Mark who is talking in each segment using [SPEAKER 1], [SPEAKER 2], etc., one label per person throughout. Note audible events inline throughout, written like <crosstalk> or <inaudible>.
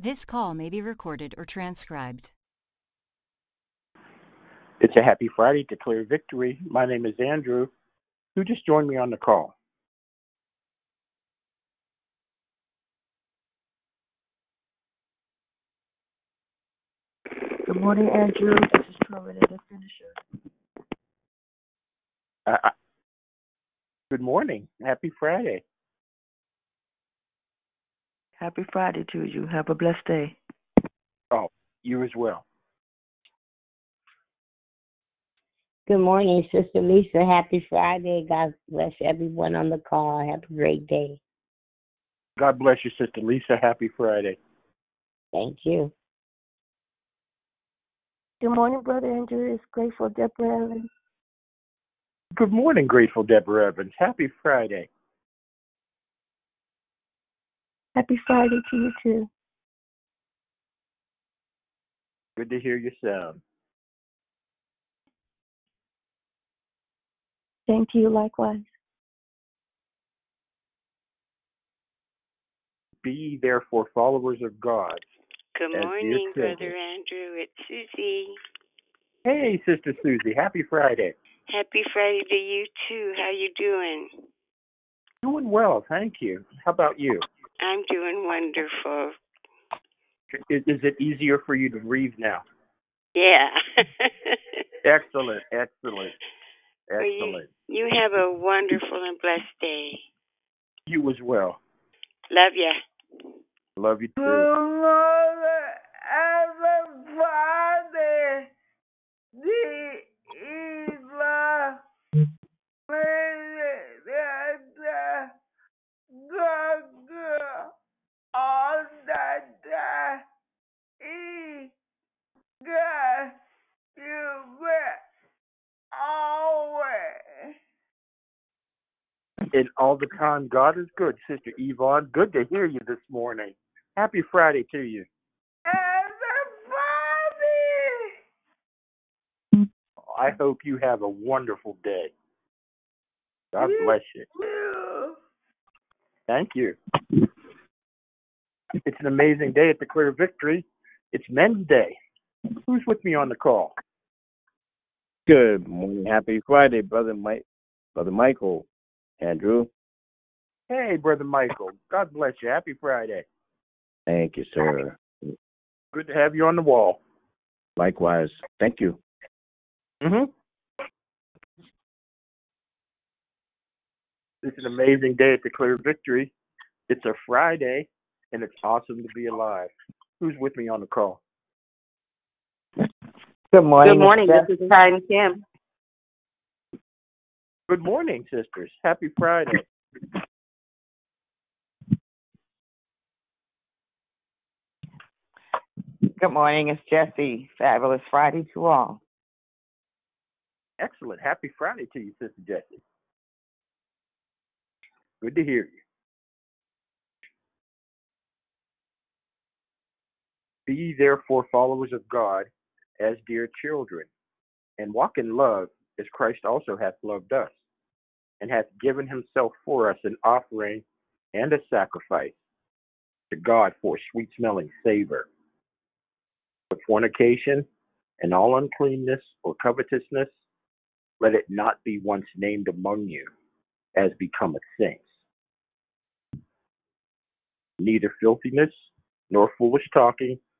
[SPEAKER 1] This call may be recorded or transcribed.
[SPEAKER 2] It's a happy Friday, declare victory. My name is Andrew. Who just joined me on the call?
[SPEAKER 3] Good morning, Andrew. This is Trinity, the finisher.
[SPEAKER 2] Uh, uh, good morning. Happy Friday.
[SPEAKER 3] Happy Friday to you. Have a blessed day.
[SPEAKER 2] Oh, you as well.
[SPEAKER 4] Good morning, Sister Lisa. Happy Friday. God bless everyone on the call. Have a great day.
[SPEAKER 2] God bless you, Sister Lisa. Happy Friday.
[SPEAKER 4] Thank you.
[SPEAKER 5] Good morning, Brother Andrew. It's Grateful Deborah Evans.
[SPEAKER 2] Good morning, Grateful Deborah Evans. Happy Friday.
[SPEAKER 5] Happy Friday to you too.
[SPEAKER 2] Good to hear your sound.
[SPEAKER 5] Same to you likewise.
[SPEAKER 2] Be therefore followers of God.
[SPEAKER 6] Good morning, Brother. Andrew. It's Susie.
[SPEAKER 2] Hey, Sister Susie. Happy Friday.
[SPEAKER 6] Happy Friday to you too. How you doing?
[SPEAKER 2] Doing well, thank you. How about you?
[SPEAKER 6] I'm doing wonderful.
[SPEAKER 2] Is, is it easier for you to breathe now?
[SPEAKER 6] Yeah. <laughs>
[SPEAKER 2] Excellent, excellent,
[SPEAKER 6] Well, you-
[SPEAKER 2] excellent.
[SPEAKER 6] you have a wonderful and blessed day.
[SPEAKER 2] You as well.
[SPEAKER 6] Love you.
[SPEAKER 2] Love you too.
[SPEAKER 7] everybody. The evil all that he got you always.
[SPEAKER 2] And all the time, God is good, Sister Yvonne. Good to hear you this morning. Happy Friday to you.
[SPEAKER 7] Everybody.
[SPEAKER 2] I hope you have a wonderful day. God bless. You. Thank you. It's an amazing day at Declare Victory. It's Men's Day. Who's with me on the call?
[SPEAKER 8] Good morning. Happy Friday, brother Mike, brother Michael, Andrew.
[SPEAKER 2] Hey, Brother Michael. God bless you. Happy Friday.
[SPEAKER 8] Thank you, sir.
[SPEAKER 2] Good to have you on the wall.
[SPEAKER 8] Likewise. Thank you.
[SPEAKER 2] Mm-hmm. It's an amazing day at Declare Victory. It's a Friday, and it's awesome to be alive. Who's with me on the call?
[SPEAKER 4] Good morning.
[SPEAKER 9] Good morning.
[SPEAKER 4] Miss
[SPEAKER 9] This is Ty and Kim.
[SPEAKER 2] Good morning, sisters. Happy Friday.
[SPEAKER 9] Good morning. It's Jesse. Fabulous Friday to all.
[SPEAKER 2] Excellent. Happy Friday to you, Sister Jesse. Good to hear you. Be ye therefore followers of God as dear children, and walk in love as Christ also hath loved us, and hath given himself for us an offering and a sacrifice to God for a sweet smelling savor. But fornication and all uncleanness or covetousness, let it not be once named among you as becometh saints. Neither filthiness, nor foolish talking,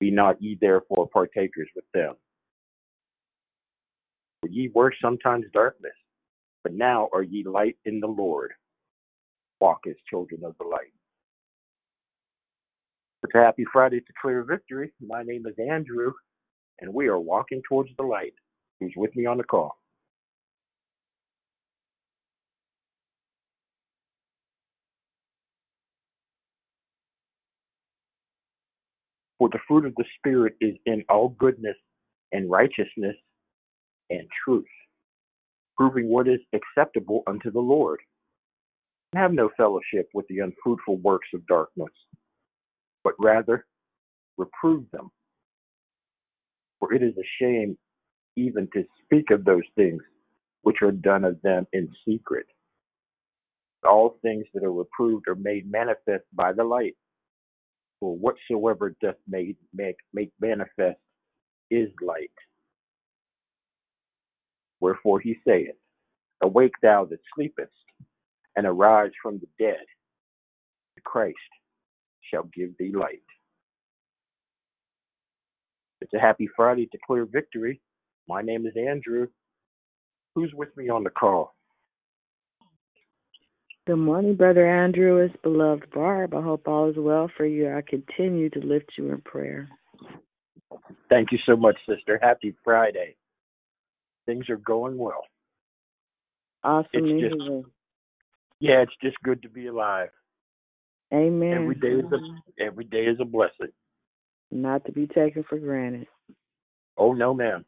[SPEAKER 2] Be not ye therefore partakers with them. For ye were sometimes darkness, but now are ye light in the Lord. Walk as children of the light. It's a happy Friday to Declare Victory. My name is Andrew, and we are walking towards the light. Who's with me on the call? For the fruit of the Spirit is in all goodness and righteousness and truth, proving what is acceptable unto the Lord. Have no fellowship with the unfruitful works of darkness, but rather reprove them. For it is a shame even to speak of those things which are done of them in secret. All things that are reproved are made manifest by the light. For whatsoever doth make, make, make manifest is light. Wherefore he saith, Awake thou that sleepest, and arise from the dead. The Christ shall give thee light. It's a happy Friday, to Declare Victory. My name is Andrew. Who's with me on the call?
[SPEAKER 3] Good morning, Brother Andrew. It's beloved Barb. I hope all is well for you. I continue to lift you in prayer.
[SPEAKER 2] Thank you so much, sister. Happy Friday. Things are going well.
[SPEAKER 3] Awesome
[SPEAKER 2] It's just-. Yeah, it's just good to be alive.
[SPEAKER 3] Amen.
[SPEAKER 2] Every day is a every day is a blessing.
[SPEAKER 3] Not to be taken for granted.
[SPEAKER 2] Oh no, ma'am.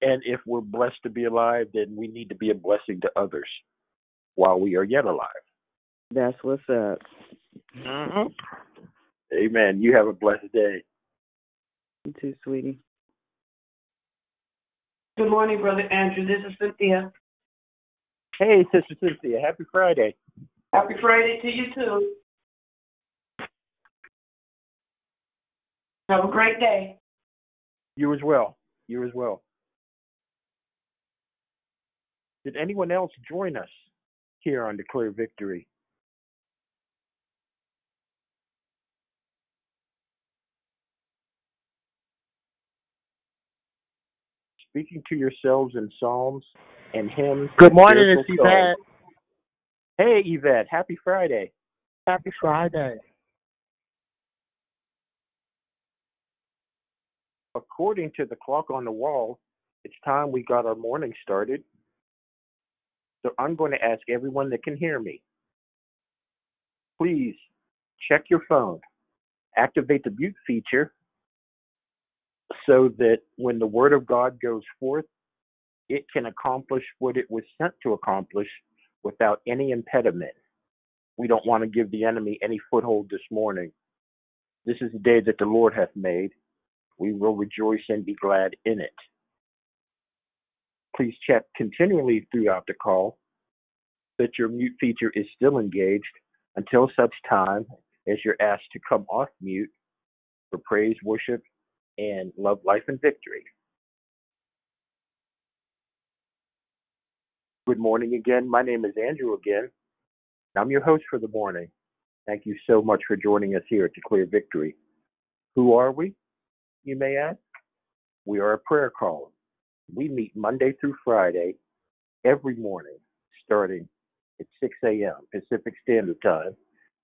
[SPEAKER 2] And if we're blessed to be alive, then we need to be a blessing to others while we are yet alive.
[SPEAKER 3] That's what's up. Mm-hmm.
[SPEAKER 2] Amen. You have a blessed day.
[SPEAKER 3] You too, sweetie.
[SPEAKER 10] Good morning, Brother Andrew. This is Cynthia.
[SPEAKER 2] Hey, Sister Cynthia. Happy Friday.
[SPEAKER 10] Happy Friday to you, too. Have a great day.
[SPEAKER 2] You as well. You as well. Did anyone else join us here on Declare Victory? Speaking to yourselves in psalms and hymns.
[SPEAKER 11] Good morning, it's. Yvette.
[SPEAKER 2] Hey, Yvette. Happy Friday.
[SPEAKER 11] Happy Friday.
[SPEAKER 2] According to the clock on the wall, it's time we got our morning started. So I'm going to ask everyone that can hear me. Please check your phone, activate the mute feature so that when the Word of God goes forth, it can accomplish what it was sent to accomplish without any impediment. We don't want to give the enemy any foothold this morning. This is the day that the Lord hath made. We will rejoice and be glad in it. Please check continually throughout the call that your mute feature is still engaged until such time as you're asked to come off mute for praise, worship, and love, life, and victory. Good morning again. My name is Andrew again. I'm your host for the morning. Thank you so much for joining us here at Declare Victory. Who are we, you may ask? We are a prayer call. We meet Monday through Friday every morning starting at 6 a.m. Pacific Standard Time.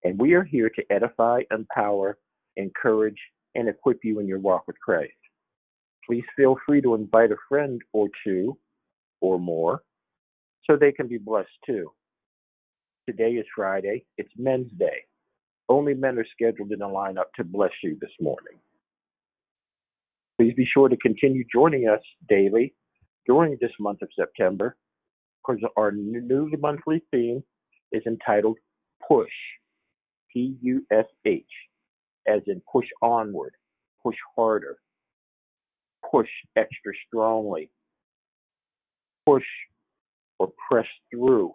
[SPEAKER 2] And we are here to edify, empower, encourage, and equip you in your walk with Christ. Please feel free to invite a friend or two or more so they can be blessed too. Today is Friday. It's Men's Day. Only men are scheduled in a lineup to bless you this morning. Please be sure to continue joining us daily during this month of September because our new monthly theme is entitled Push, P U S H, as in push onward, push harder, push extra strongly, push or press through,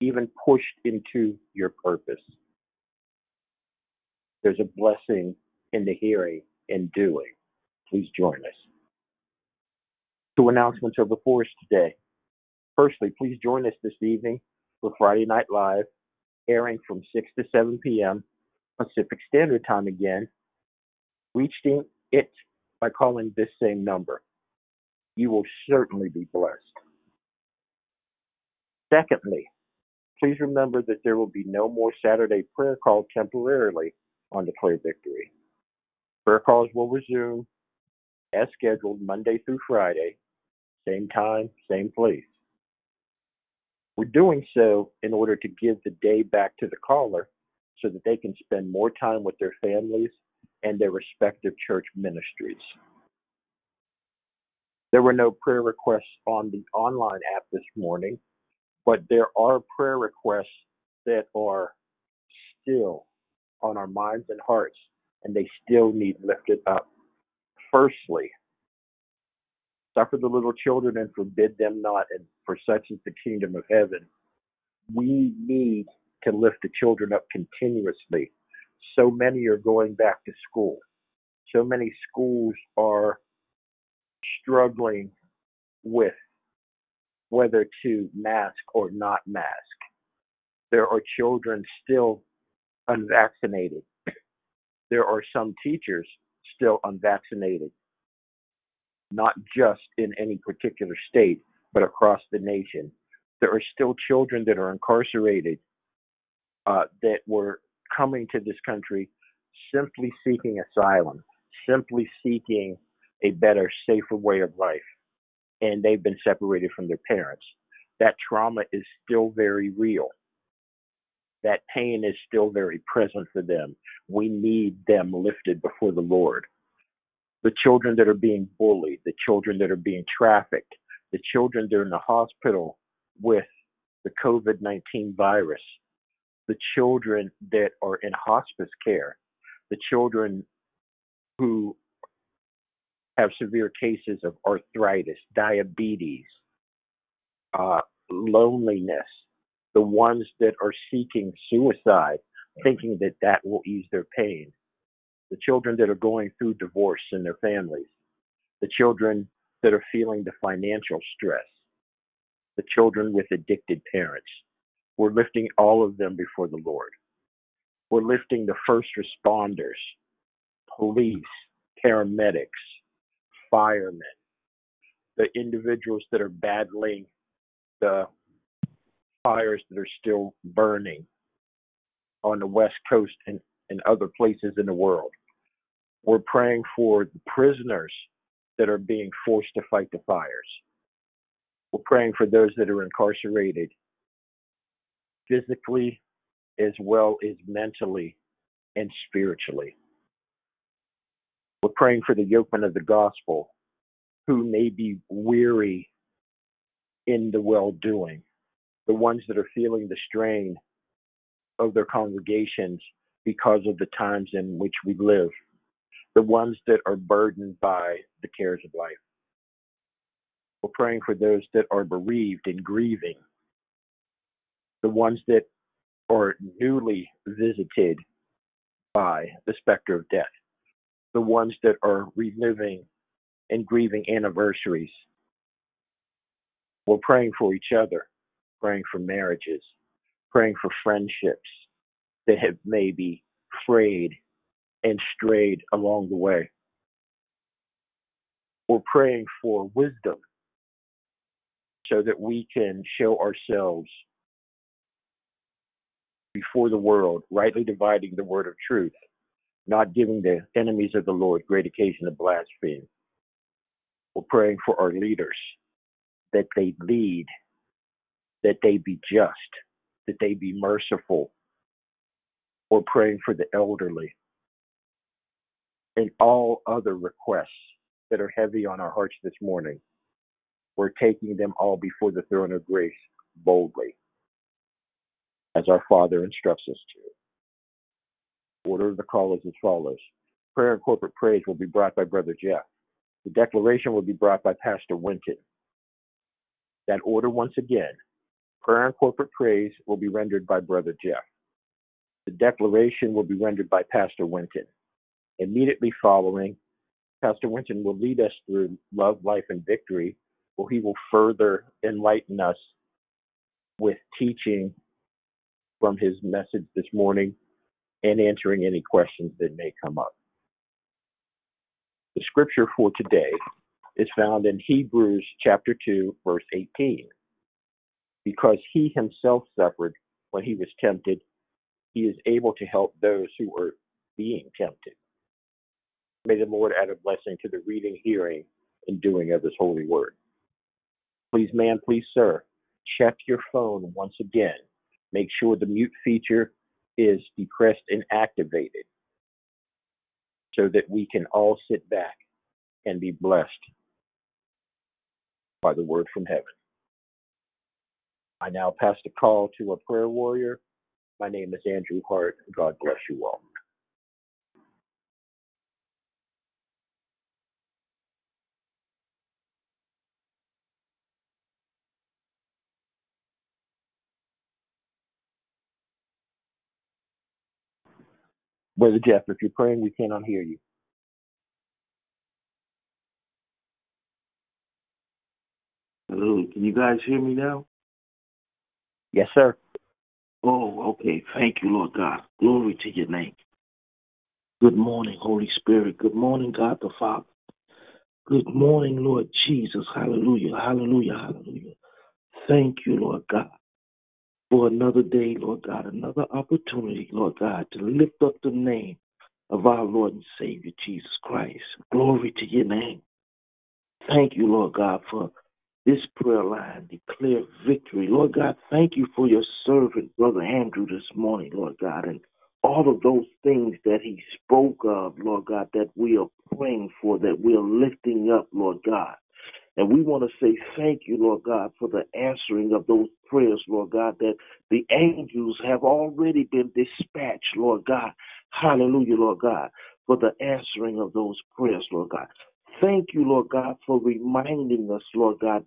[SPEAKER 2] even pushed into your purpose. There's a blessing in the hearing and doing. Please join us. Two announcements are before us today. Firstly, please join us this evening for Friday Night Live, airing from 6 to 7 p.m. Pacific Standard Time again. Reaching it by calling this same number. You will certainly be blessed. Secondly, please remember that there will be no more Saturday prayer call temporarily on Declare Victory. Prayer calls will resume as scheduled Monday through Friday, same time, same place. We're doing so in order to give the day back to the caller so that they can spend more time with their families and their respective church ministries. There were no prayer requests on the online app this morning, but there are prayer requests that are still on our minds and hearts, and they still need lifted up. Firstly, suffer the little children and forbid them not, and for such is the kingdom of heaven. We need to lift the children up continuously. So many are going back to school. So many schools are struggling with whether to mask or not mask. There are children still unvaccinated. There are some teachers still unvaccinated, not just in any particular state, but across the nation. There are still children that are incarcerated uh, that were coming to this country simply seeking asylum, simply seeking a better, safer way of life, and they've been separated from their parents. That trauma is still very real. That pain is still very present for them. We need them lifted before the Lord. The children that are being bullied, the children that are being trafficked, the children that are in the hospital with the COVID 19 virus, the children that are in hospice care, the children who have severe cases of arthritis, diabetes, uh, loneliness, the ones that are seeking suicide, thinking that that will ease their pain, the children that are going through divorce in their families, the children that are feeling the financial stress, the children with addicted parents. We're lifting all of them before the Lord. We're lifting the first responders, police, paramedics, firemen, the individuals that are battling the fires that are still burning on the West Coast and, and other places in the world. We're praying for the prisoners that are being forced to fight the fires. We're praying for those that are incarcerated physically as well as mentally and spiritually. We're praying for the yokemen of the gospel who may be weary in the well doing, the ones that are feeling the strain of their congregations because of the times in which we live, the ones that are burdened by the cares of life. We're praying for those that are bereaved and grieving, the ones that are newly visited by the specter of death, the ones that are reliving and grieving anniversaries. We're praying for each other, praying for marriages, praying for friendships that have maybe frayed and strayed along the way. We're praying for wisdom so that we can show ourselves before the world, rightly dividing the word of truth, not giving the enemies of the Lord great occasion to blaspheme. We're praying for our leaders that they lead, that they be just, that they be merciful. We're praying for the elderly and all other requests that are heavy on our hearts this morning. We're taking them all before the throne of grace boldly, as our Father instructs us to. Order of the call is as follows Prayer and corporate praise will be brought by Brother Jeff. The declaration will be brought by Pastor Winton. That order once again. Prayer and corporate praise will be rendered by Brother Jeff. The declaration will be rendered by Pastor Winton. Immediately following, Pastor Winton will lead us through love, life, and victory, where he will further enlighten us with teaching from his message this morning and answering any questions that may come up. The scripture for today is found in Hebrews chapter 2, verse 18. Because he himself suffered when he was tempted, he is able to help those who are being tempted. May the Lord add a blessing to the reading, hearing, and doing of his holy word. Please, man, please, sir, check your phone once again. Make sure the mute feature is depressed and activated so that we can all sit back and be blessed by the word from heaven. I now pass the call to a prayer warrior. My name is Andrew Hart. God bless you all. Brother Jeff, if you're praying, we cannot hear you.
[SPEAKER 11] Hello, can you guys hear me now?
[SPEAKER 2] Yes, sir.
[SPEAKER 11] Oh, okay. Thank you, Lord God. Glory to your name. Good morning, Holy Spirit. Good morning, God the Father. Good morning, Lord Jesus. Hallelujah. Hallelujah. Hallelujah. Thank you, Lord God, for another day, Lord God, another opportunity, Lord God, to lift up the name of our Lord and Savior, Jesus Christ. Glory to your name. Thank you, Lord God, for this prayer line declare victory. Lord God, thank you for your servant, Brother Andrew, this morning, Lord God, and all of those things that he spoke of, Lord God, that we are praying for, that we are lifting up, Lord God. And we want to say thank you, Lord God, for the answering of those prayers, Lord God, that the angels have already been dispatched, Lord God. Hallelujah, Lord God, for the answering of those prayers, Lord God. Thank you, Lord God, for reminding us, Lord God,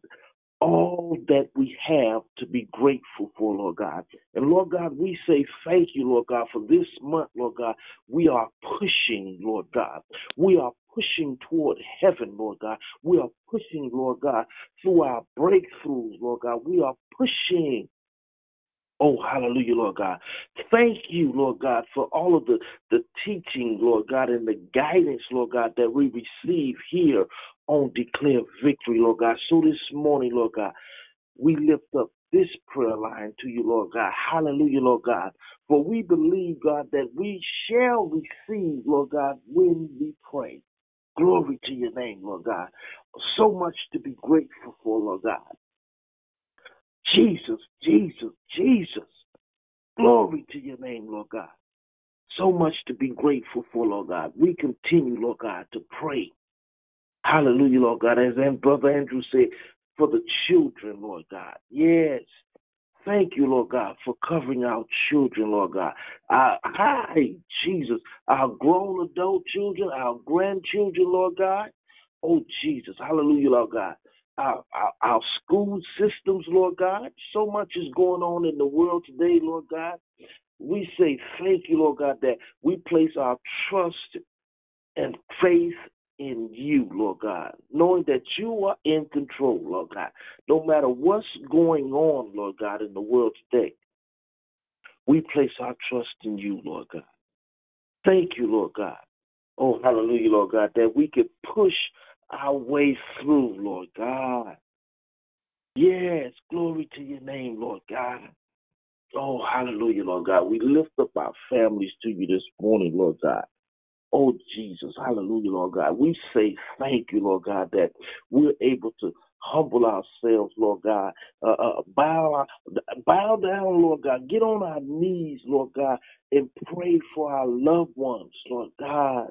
[SPEAKER 11] all that we have to be grateful for, Lord God. And Lord God, we say thank you, Lord God, for this month, Lord God. We are pushing, Lord God. We are pushing toward heaven, Lord God. We are pushing, Lord God, through our breakthroughs, Lord God. We are pushing Oh, hallelujah, Lord God. Thank you, Lord God, for all of the, the teaching, Lord God, and the guidance, Lord God, that we receive here on Declare Victory, Lord God. So this morning, Lord God, we lift up this prayer line to you, Lord God. Hallelujah, Lord God. For we believe, God, that we shall receive, Lord God, when we pray. Glory to your name, Lord God. So much to be grateful for, Lord God. Jesus, Jesus, Jesus. Glory to your name, Lord God. So much to be grateful for, Lord God. We continue, Lord God, to pray. Hallelujah, Lord God. As Brother Andrew said, for the children, Lord God. Yes. Thank you, Lord God, for covering our children, Lord God. Our, hi, Jesus, our grown adult children, our grandchildren, Lord God. Oh, Jesus. Hallelujah, Lord God our, our, school systems, Lord God. So much is going on in the world today, Lord God. We say thank you, Lord God, that we place our trust and faith in you, Lord God, knowing that you are in control, Lord God. No matter what's going on, Lord God, in the world today, we place our trust in you, Lord God. Thank you, Lord God. Oh, hallelujah, Lord God, that we could push our way through, Lord God. Yes, glory to your name, Lord God. Oh, hallelujah, Lord God. We lift up our families to you this morning, Lord God. Oh, Jesus, hallelujah, Lord God. We say thank you, Lord God, that we're able to humble ourselves, Lord God. Uh, uh, bow, bow down, Lord God. Get on our knees, Lord God, and pray for our loved ones, Lord God.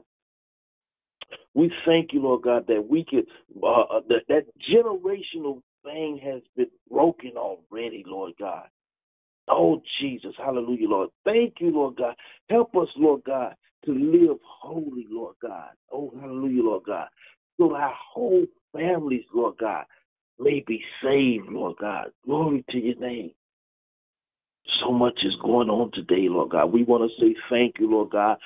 [SPEAKER 11] We thank you, Lord God, that we could uh, uh that that generational thing has been broken already, Lord God. Oh, Jesus. Hallelujah, Lord. Thank you, Lord God. Help us, Lord God, to live holy, Lord God. Oh, hallelujah, Lord God. So our whole families, Lord God, may be saved, Lord God. Glory to your name. So much is going on today, Lord God. We want to say thank you, Lord God,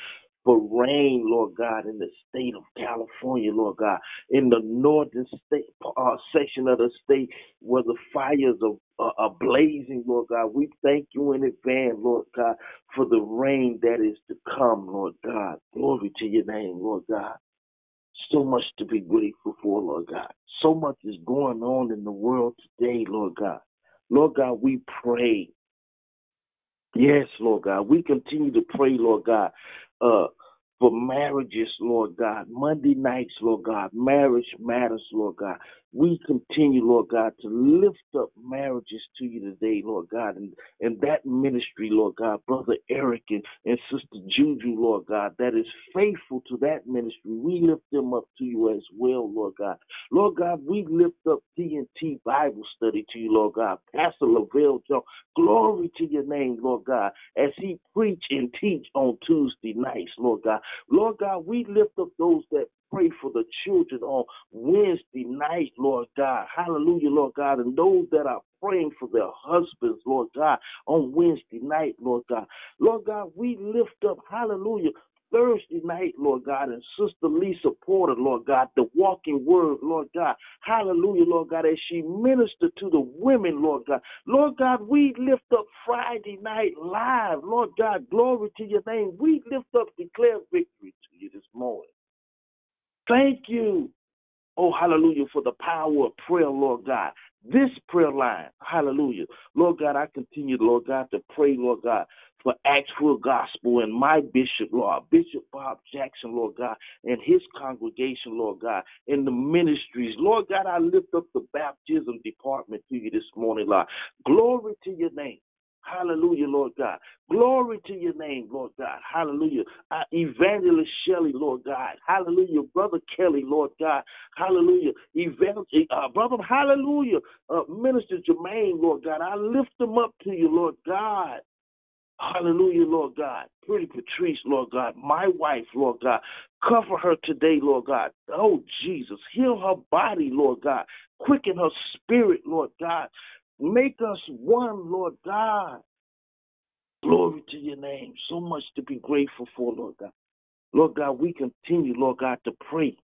[SPEAKER 11] for rain, Lord God, in the state of California, Lord God, in the northern state uh, section of the state where the fires are, are blazing, Lord God. We thank you in advance, Lord God, for the rain that is to come, Lord God. Glory to your name, Lord God. So much to be grateful for, Lord God. So much is going on in the world today, Lord God. Lord God, we pray. Yes, Lord God. We continue to pray, Lord God, uh, for marriages, Lord God. Monday nights, Lord God. Marriage matters, Lord God. We continue, Lord God, to lift up marriages to you today, Lord God, and, and that ministry, Lord God, Brother Eric and, and Sister Juju, Lord God, that is faithful to that ministry. We lift them up to you as well, Lord God. Lord God, we lift up TNT Bible study to you, Lord God. Pastor Lavelle John, glory to your name, Lord God, as he preach and teach on Tuesday nights, Lord God. Lord God, we lift up those that pray for the children on Wednesday night, Lord God. Hallelujah, Lord God. And those that are praying for their husbands, Lord God, on Wednesday night, Lord God. Lord God, we lift up, hallelujah, Thursday night, Lord God, and Sister Lisa Porter, Lord God, the walking word, Lord God. Hallelujah, Lord God, as she ministered to the women, Lord God. Lord God, we lift up Friday night live, Lord God, glory to your name. We lift up declare victory to you this morning. Thank you. Oh, hallelujah, for the power of prayer, Lord God. This prayer line, hallelujah. Lord God, I continue, Lord God, to pray, Lord God, for Acts Full Gospel and my bishop, Lord, Bishop Bob Jackson, Lord God, and his congregation, Lord God, and the ministries. Lord God, I lift up the baptism department to you this morning, Lord. Glory to your name. Hallelujah, Lord God. Glory to your name, Lord God. Hallelujah. Uh, Evangelist Shelley, Lord God. Hallelujah. Brother Kelly, Lord God. Hallelujah. Evangelist, uh, Brother, hallelujah. Uh, Minister Jermaine, Lord God. I lift them up to you, Lord God. Hallelujah, Lord God. Pretty Patrice, Lord God. My wife, Lord God. Cover her today, Lord God. Oh, Jesus. Heal her body, Lord God. Quicken her spirit, Lord God. Make us one, Lord God. Glory to your name. So much to be grateful for, Lord God. Lord God, we continue, Lord God, to pray.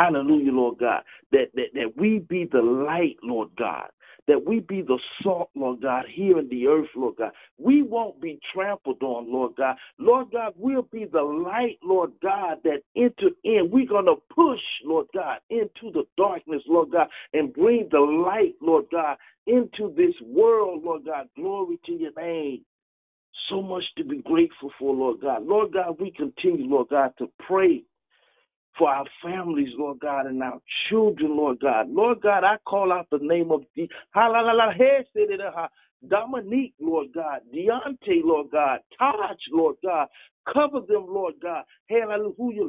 [SPEAKER 11] Hallelujah, Lord God. That, that, that we be the light, Lord God. That we be the salt, Lord God, here in the earth, Lord God. We won't be trampled on, Lord God. Lord God, we'll be the light, Lord God, that enter in. We're going to push, Lord God, into the darkness, Lord God, and bring the light, Lord God, into this world, Lord God. Glory to your name. So much to be grateful for, Lord God. Lord God, we continue, Lord God, to pray for our families, Lord God, and our children, Lord God. Lord God, I call out the name of the Dominique, Lord God, Deontay, Lord God, Taj, Lord God. Cover them, Lord God. Hallelujah.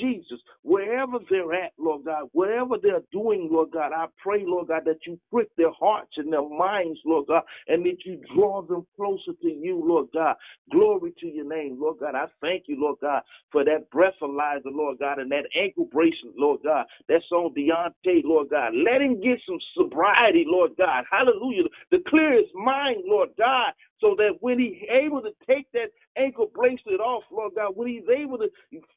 [SPEAKER 11] Jesus, wherever they're at, Lord God, whatever they're doing, Lord God, I pray, Lord God, that you prick their hearts and their minds, Lord God, and that you draw them closer to you, Lord God. Glory to your name, Lord God. I thank you, Lord God, for that breathalyzer, Lord God, and that ankle bracelet, Lord God, that's on Deontay, Lord God. Let him get some sobriety, Lord God. Hallelujah. The clearest mind, Lord God, so that when he's able to take that ankle bracelet off, Lord God, when he's able to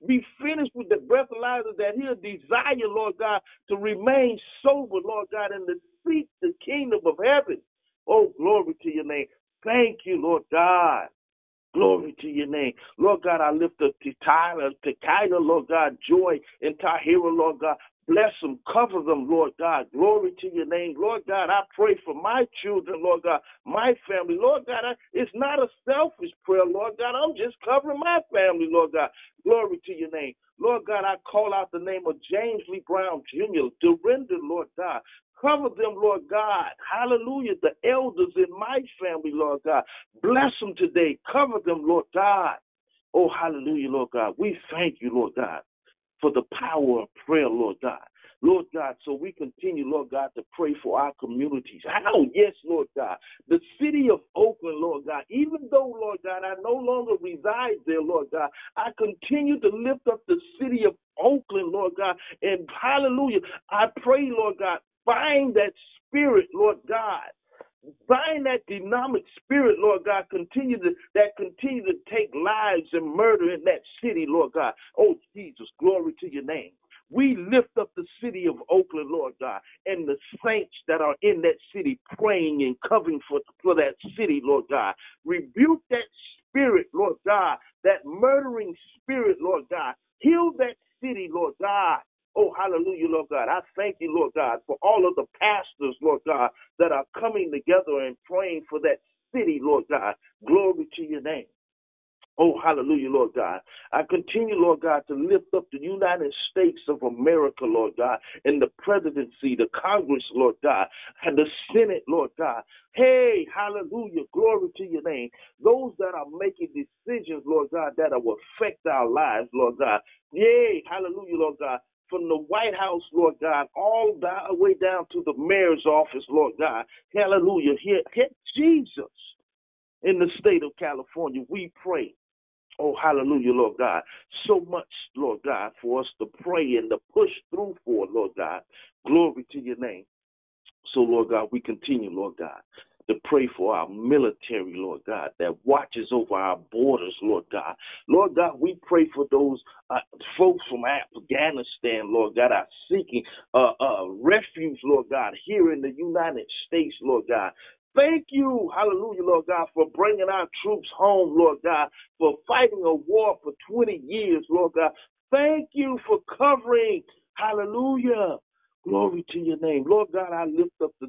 [SPEAKER 11] be finished with the breathalyzer, that he'll desire, Lord God, to remain sober, Lord God, and to seek the kingdom of heaven. Oh, glory to your name. Thank you, Lord God. Glory to your name. Lord God, I lift up to Tyler, to Kyler, Lord God, Joy and Tahira, Lord God. Bless them, cover them, Lord God. Glory to your name. Lord God, I pray for my children, Lord God, my family. Lord God, I, it's not a selfish prayer, Lord God. I'm just covering my family, Lord God. Glory to your name. Lord God, I call out the name of James Lee Brown Jr., Dorinda, Lord God. Cover them, Lord God. Hallelujah. The elders in my family, Lord God. Bless them today. Cover them, Lord God. Oh, hallelujah, Lord God. We thank you, Lord God, for the power of prayer, Lord God. Lord God, so we continue, Lord God, to pray for our communities. Oh, yes, Lord God. The city of Oakland, Lord God, even though, Lord God, I no longer reside there, Lord God, I continue to lift up the city of Oakland, Lord God, and hallelujah. I pray, Lord God, find that spirit, Lord God. Bind that demonic spirit, Lord God, continue to that continue to take lives and murder in that city, Lord God. Oh Jesus, glory to your name. We lift up the city of Oakland, Lord God, and the saints that are in that city praying and covering for, for that city, Lord God. Rebuke that spirit, Lord God, that murdering spirit, Lord God. Heal that city, Lord God. Oh, hallelujah, Lord God. I thank you, Lord God, for all of the pastors, Lord God, that are coming together and praying for that city, Lord God. Glory to your name. Oh, hallelujah, Lord God. I continue, Lord God, to lift up the United States of America, Lord God, and the presidency, the Congress, Lord God, and the Senate, Lord God. Hey, hallelujah, glory to your name. Those that are making decisions, Lord God, that will affect our lives, Lord God. Yay, hallelujah, Lord God from the White House, Lord God, all the way down to the mayor's office, Lord God. Hallelujah. Here, here, Jesus, in the state of California, we pray. Oh, hallelujah, Lord God. So much, Lord God, for us to pray and to push through for, Lord God. Glory to your name. So, Lord God, we continue, Lord God, to pray for our military, Lord God, that watches over our borders, Lord God. Lord God, we pray for those uh, folks from Afghanistan, Lord God, are seeking uh, uh, refuge, Lord God, here in the United States, Lord God. Thank you, hallelujah, Lord God, for bringing our troops home, Lord God, for fighting a war for 20 years, Lord God. Thank you for covering, hallelujah. Glory to your name. Lord God, I lift up the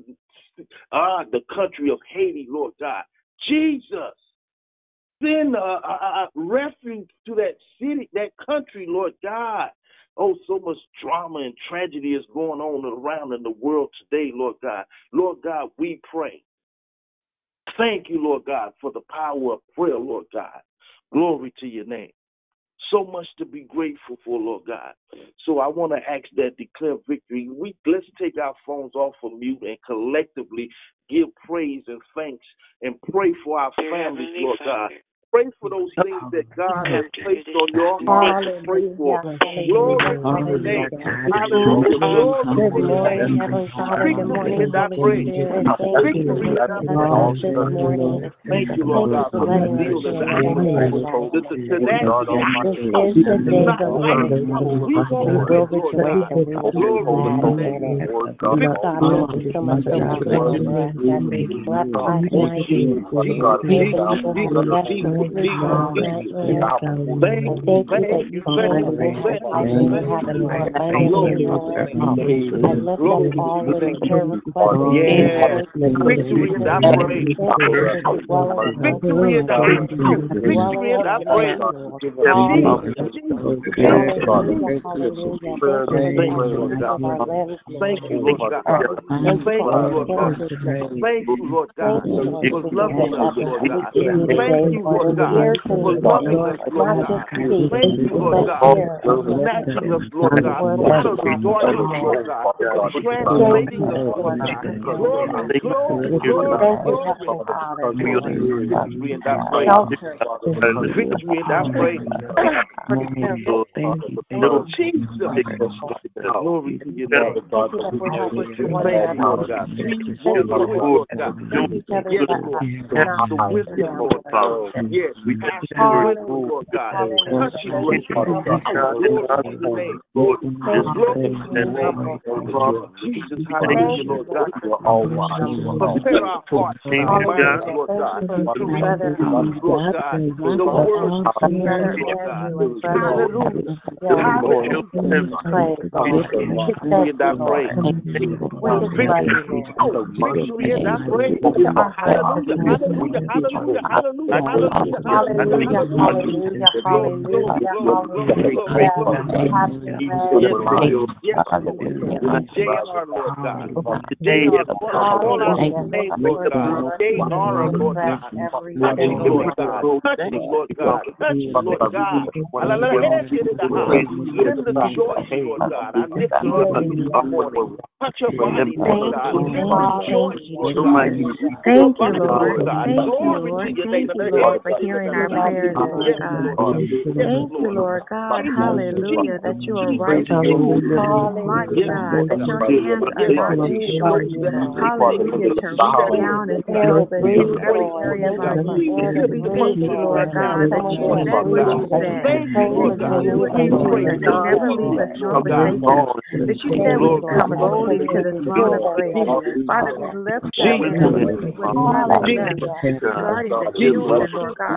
[SPEAKER 11] ah, the country of Haiti, Lord God. Jesus, send a, a, a refuge to that city, that country, Lord God. Oh, so much drama and tragedy is going on around in the world today, Lord God. Lord God, we pray. Thank you, Lord God, for the power of prayer, Lord God. Glory to your name. So much to be grateful for, Lord God. So I want to ask that declare victory. We let's take our phones off of mute and collectively give praise and thanks and pray for our families, Lord God. Pray for those things that God has placed on your heart to pray for. Glory to your name. Hallelujah. Glory to your name. Victory is our praise. Victory is our praise. Thank you, Lord God, for the zeal that's the tenacity. It's not like we won't quit, Lord God. Glory to your name. Victory is our praise. Victory is our Victory is our praise. Thank you, Lord God. Thank you, Lord God. Thank you, Lord God, loving us, Lord God. Thank you, Lord God, for loving us, Lord God. Thank you, Lord God, for snatching us, Lord God, for destroying us, Lord God, for translating us, Lord God. Glory, glory, glory, glory. Victory and that praise. Victory and that praise. Lord Jesus. Glory to your name. Thank you, Lord God. Lord God. Yes, Lord. That's the wisdom, Lord God. Yes, we ask for it, Lord God. Touch you, Lord God. Glory to your name. Lord, glory to your name. Jesus, hallelujah, Lord God. Prepare our hearts and our minds, Lord God, to receive, Lord God, the words of Lord God. Hallelujah. Hallelujah. Victory in thy praise. Victory in thy praise. Hallelujah. Hallelujah. Hallelujah. Hallelujah. Hallelujah. Hallelujah. Today is on our name, Lord God. Today honor, Lord God. Touch me, Lord God. Touch me, Lord God. Touch me, Lord God. Lift the joy, Lord God. I lift you up this morning. Touch your body, Lord God. Rejoice, Lord God.
[SPEAKER 12] Thank you, Lord. Thank you, Lord. Thank you, Lord, for hearing our prayers, Lord God. Thank you, Lord God. Hallelujah, that you are right my God, that your hands are not too short. Hallelujah, to reach down and to help us in every area of our life. We thank you, Lord God, that you meant what you said. That you you do, never leave us nor forsake us. That you said we can come boldly to the throne of grace. Father, we lift up and we with regarding the children, Lord God.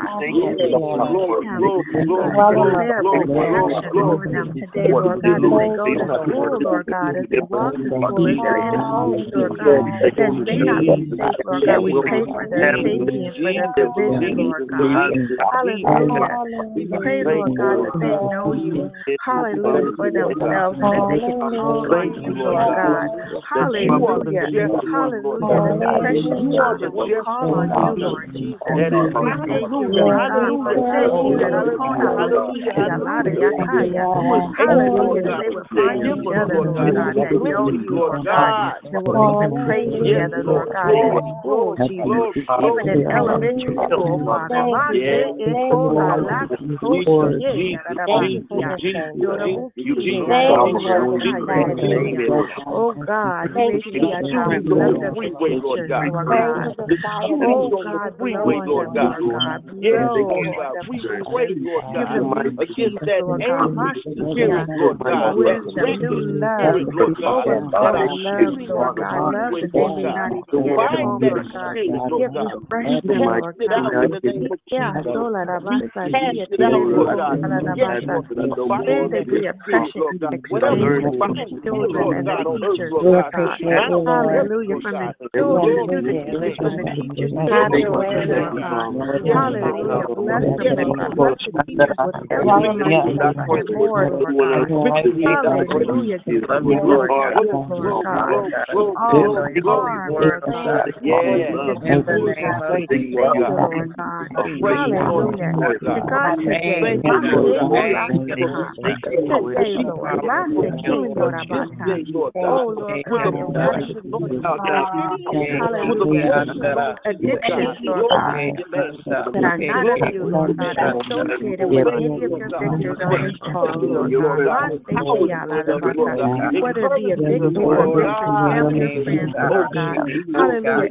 [SPEAKER 12] Over them today, Lord God, as they go to school, Lord God, as they walk to school, as they're in homes, Lord God, that may not be safe, Lord God. We pray for their safety and for their provision, Lord God. Hallelujah. We pray, Lord God, that they know you. Hallelujah for themselves and that they can call on you, Lord God. Hallelujah. Hallelujah. That the precious children will call on you, Lord Jesus. We thank you, Lord God, for taking that upon us. Hallelujah. That they will find together, Lord God, that know you, Lord God, that will even pray together, Lord God, in school, Jesus. Even in elementary school, Father. Oh God, bless the teachers, Lord God. Oh God, blow on them, Lord God. Blow on them, Give them new peace, Lord God. Lord God. Wisdom, new love, overflowing love, Lord God. Love that they may not even get at home, Lord God. Lord Lord the Lord Lord that they and more, Lord God. Hallelujah. Give them more grace, Lord God. All the harm, Lord God. Thank you, Lord God. Hallelujah. To God. today, today, Lord. Last king, Lord, Oh, Lord God. Hallelujah. Addictions, Lord God, are not of you, Lord God, associated with any of your victors on this call, Lord God. Whether it be a victim or a victim, family and friends, Lord God. Hallelujah.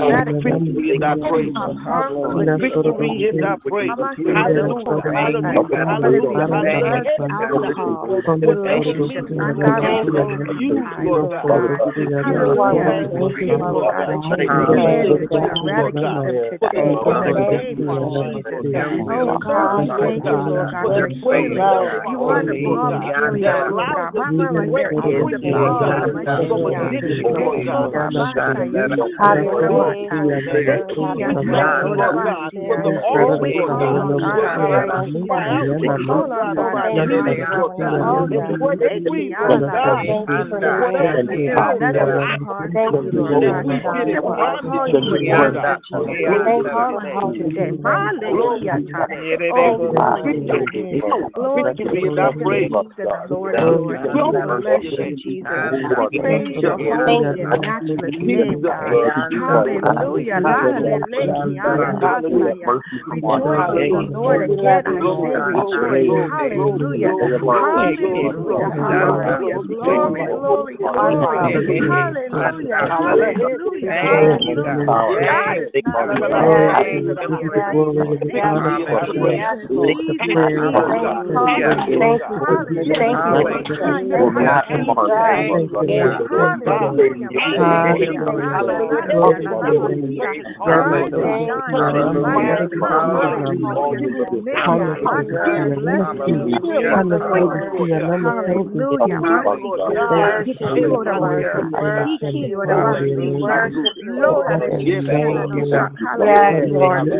[SPEAKER 12] Eradicate of harmful victory is our praise. Hallelujah. Drugs, alcohol, relationships, ungodly Lord God. Hallelujah. Lord God, that you eradicate them today in the name of Jesus. Oh God, we thank you, Lord God, for healing. You are the balm of Gilead, Lord God. My mama, there is the balm of Glory to the Lord, Lord. Bless you, Jesus. Praise your holy and matchless name, God. Hallelujah. Rejoice in the Lord again. I say rejoice. Hallelujah. Hallelujah. Hallelujah. Glory, glory, glory. Hallelujah. Hallelujah. Thank you, Hallelujah. Thank you. Thank you, Lord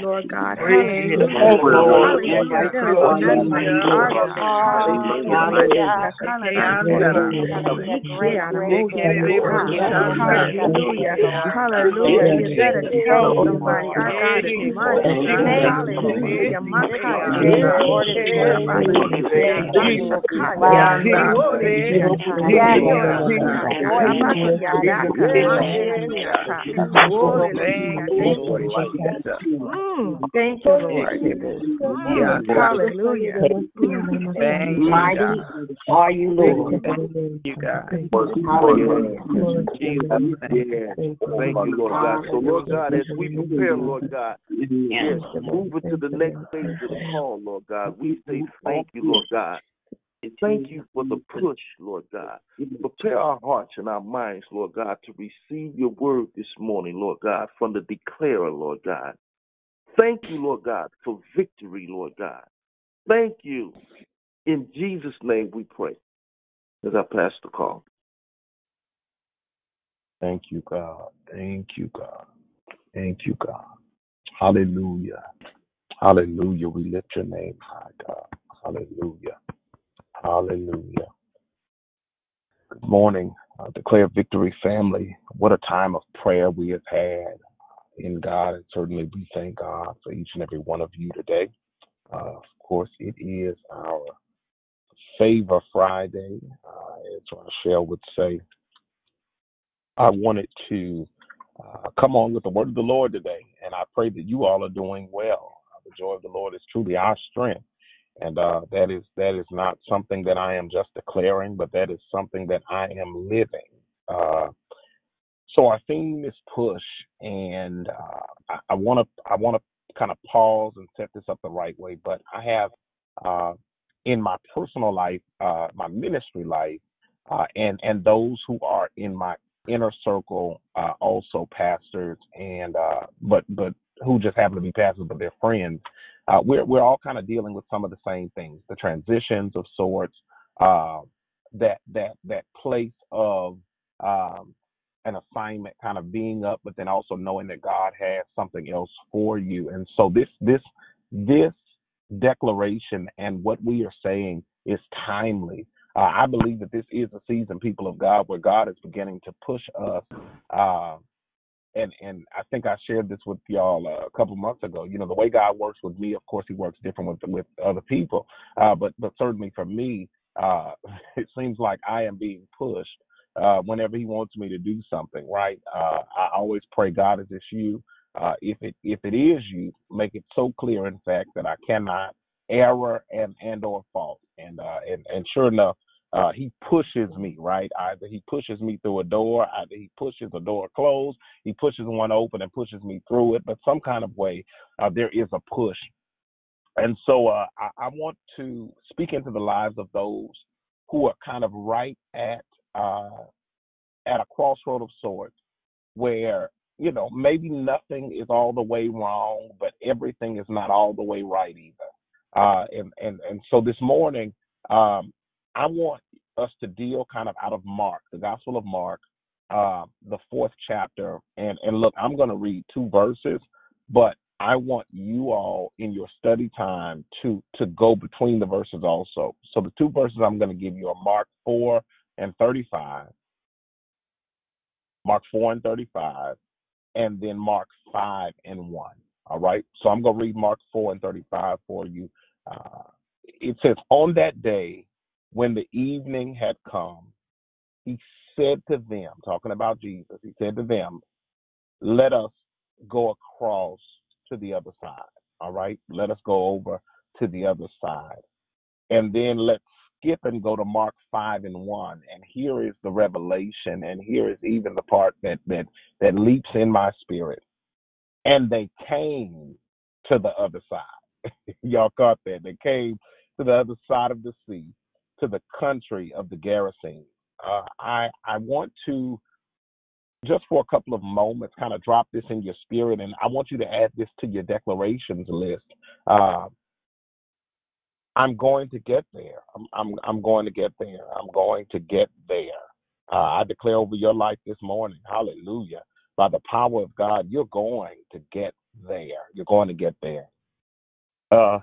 [SPEAKER 12] Lord God. Hallelujah. Hallelujah. There is none like our God. Hallelujah. Hallelujah. You better tell somebody our God is mighty. Hallelujah.
[SPEAKER 13] Mm, Thank you, Lord. Mm, Hallelujah.
[SPEAKER 14] Thank you,
[SPEAKER 15] Mighty
[SPEAKER 14] God.
[SPEAKER 15] are you, Lord.
[SPEAKER 14] Thank you, God.
[SPEAKER 15] Hallelujah.
[SPEAKER 14] Thank you.
[SPEAKER 11] Yes. Thank you, Lord God. So, Lord God, as we prepare, Lord God, yes, moving to the next phase of the call, Lord God, we say thank you, Lord God. And thank you for the push, Lord God. Prepare our hearts and our minds, Lord God, to receive your word this morning, Lord God, from the declarer, Lord God. Thank you, Lord God, for victory, Lord God. Thank you. In Jesus' name we pray. As I pass the call.
[SPEAKER 16] Thank you, God. Thank you, God. Thank you, God. Hallelujah. Hallelujah. We lift your name high, God. Hallelujah. Hallelujah. Good morning, uh, Declare Victory family. What a time of prayer we have had in God, and certainly we thank God for each and every one of you today. Uh, of course, it is our Favor Friday. Uh, as Rochelle would say, I wanted to uh, come on with the word of the Lord today, and I pray that you all are doing well. Uh, the joy of the Lord is truly our strength, and uh, that is that is not something that I am just declaring, but that is something that I am living. Uh, so our theme is push, and uh, I want to I want to kind of pause and set this up the right way. But I have uh, in my personal life, uh, my ministry life, uh, and and those who are in my inner circle, also pastors, and but but who just happen to be pastors, but they're friends. Uh, we're we're all kind of dealing with some of the same things, the transitions of sorts, uh, that that that place of um, an assignment kind of being up, but then also knowing that God has something else for you. And so this this this declaration and what we are saying is timely. Uh, I believe that this is a season, people of God, where God is beginning to push us. Uh, and and I think I shared this with y'all uh, a couple months ago. You know, the way God works with me, of course, He works different with with other people. Uh, but but certainly for me, uh, <laughs> it seems like I am being pushed uh, whenever He wants me to do something. Right? Uh, I always pray, God, is this you? If it if it is you, make it so clear, in fact, that I cannot error and and or fault. And and and sure enough uh, he pushes me, right? Either he pushes me through a door, either he pushes a door closed, he pushes one open and pushes me through it, but some kind of way uh, there is a push. And so uh, I, I want to speak into the lives of those who are kind of right at uh, at a crossroad of sorts, where you know maybe nothing is all the way wrong, but everything is not all the way right either. Uh, and and and so this morning. Um, I want us to deal kind of out of Mark, the Gospel of Mark, uh, the fourth chapter. And and look, I'm going to read two verses, but I want you all in your study time to to go between the verses also. So the two verses I'm going to give you are Mark four and thirty five, Mark four and thirty five, and then Mark five and one. All right. So I'm going to read Mark four and thirty five for you. Uh, it says, on that day when the evening had come, he said to them, talking about Jesus, he said to them, Let us go across to the other side. All right? Let us go over to the other side. And then let's skip and go to Mark 5 and 1. And here is the revelation, and here is even the part that, that, that leaps in my spirit. And they came to the other side. <laughs> Y'all caught that. They came to the other side of the sea to the country of the Gerasenes. Uh, I I want to just for a couple of moments kind of drop this in your spirit, and I want you to add this to your declarations list. Uh, I'm going to get there. I'm, I'm I'm going to get there. I'm going to get there. Uh, I declare over your life this morning, Hallelujah! By the power of God, you're going to get there. You're going to get there. Uh,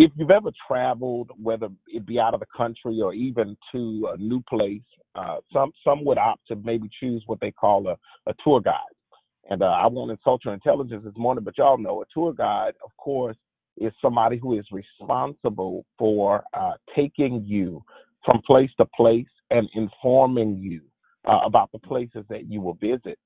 [SPEAKER 16] if you've ever traveled, whether it be out of the country or even to a new place, uh, some some would opt to maybe choose what they call a, a tour guide. And uh, I won't insult your intelligence this morning, but y'all know a tour guide, of course, is somebody who is responsible for uh, taking you from place to place and informing you uh, about the places that you will visit.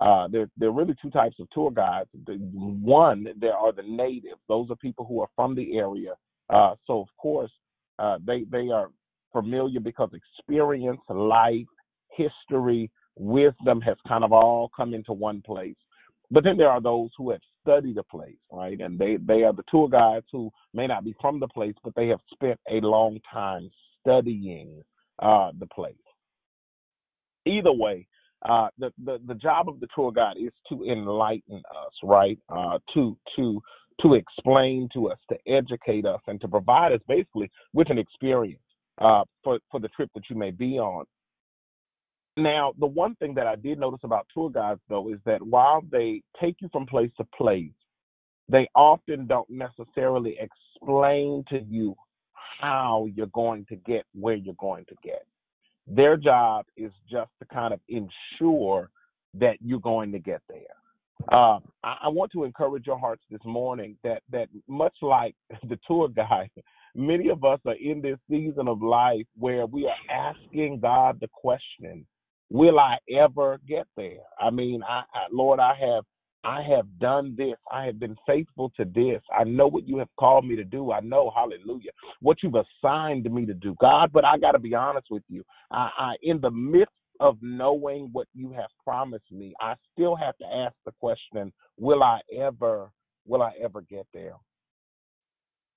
[SPEAKER 16] Uh, there, there are really two types of tour guides. The, one, there are the natives; those are people who are from the area. Uh, so, of course, uh, they they are familiar because experience, life, history, wisdom has kind of all come into one place. But then there are those who have studied the place, right? And they, they are the tour guides who may not be from the place, but they have spent a long time studying uh, the place. Either way, uh, the, the the job of the tour guide is to enlighten us, right? Uh, to to to explain to us, to educate us, and to provide us basically with an experience uh, for for the trip that you may be on. Now, the one thing that I did notice about tour guides, though, is that while they take you from place to place, they often don't necessarily explain to you how you're going to get where you're going to get. Their job is just to kind of ensure that you're going to get there. Uh, I, I want to encourage your hearts this morning that that much like <laughs> the tour guide, <laughs> many of us are in this season of life where we are asking God the question, will I ever get there? I mean, I, I Lord, I have I have done this. I have been faithful to this. I know what you have called me to do. I know, hallelujah, what you've assigned me to do, God. But I got to be honest with you. I, I, in the midst of knowing what you have promised me, I still have to ask the question: Will I ever? Will I ever get there?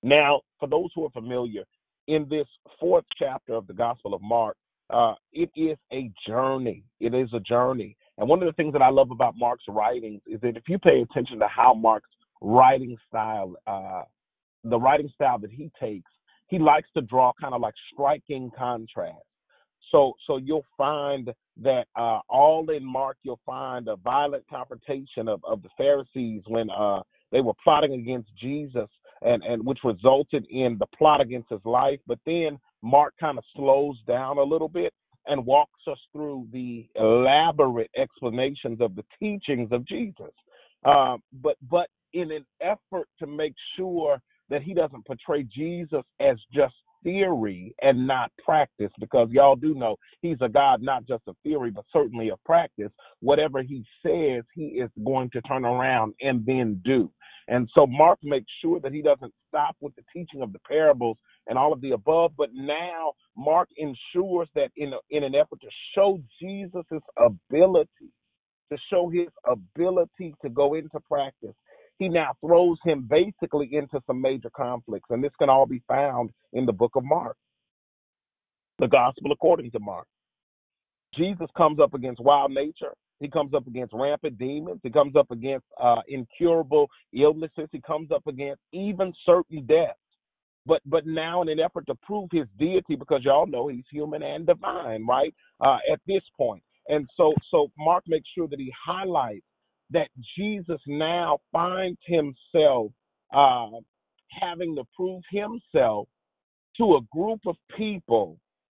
[SPEAKER 16] Now, for those who are familiar, in this fourth chapter of the Gospel of Mark, uh, it is a journey. It is a journey. And one of the things that I love about Mark's writings is that if you pay attention to how Mark's writing style, uh, the writing style that he takes, he likes to draw kind of like striking contrast. So, so you'll find that uh, all in Mark, you'll find a violent confrontation of, of the Pharisees when uh, they were plotting against Jesus, and, and which resulted in the plot against his life. But then Mark kind of slows down a little bit and walks us through the elaborate explanations of the teachings of Jesus. Uh, but but in an effort to make sure that he doesn't portray Jesus as just theory and not practice, because y'all do know he's a God not just of theory, but certainly of practice. Whatever he says, he is going to turn around and then do. And so Mark makes sure that he doesn't stop with the teaching of the parables and all of the above, but now Mark ensures that in a, in an effort to show Jesus' ability, to show his ability to go into practice, he now throws him basically into some major conflicts, and this can all be found in the book of Mark, the Gospel according to Mark. Jesus comes up against wild nature. He comes up against rampant demons. He comes up against uh, incurable illnesses. He comes up against even certain deaths. But but now in an effort to prove his deity, because y'all know he's human and divine, right? Uh, at this point, and so so Mark makes sure that he highlights that Jesus now finds himself uh, having to prove himself to a group of people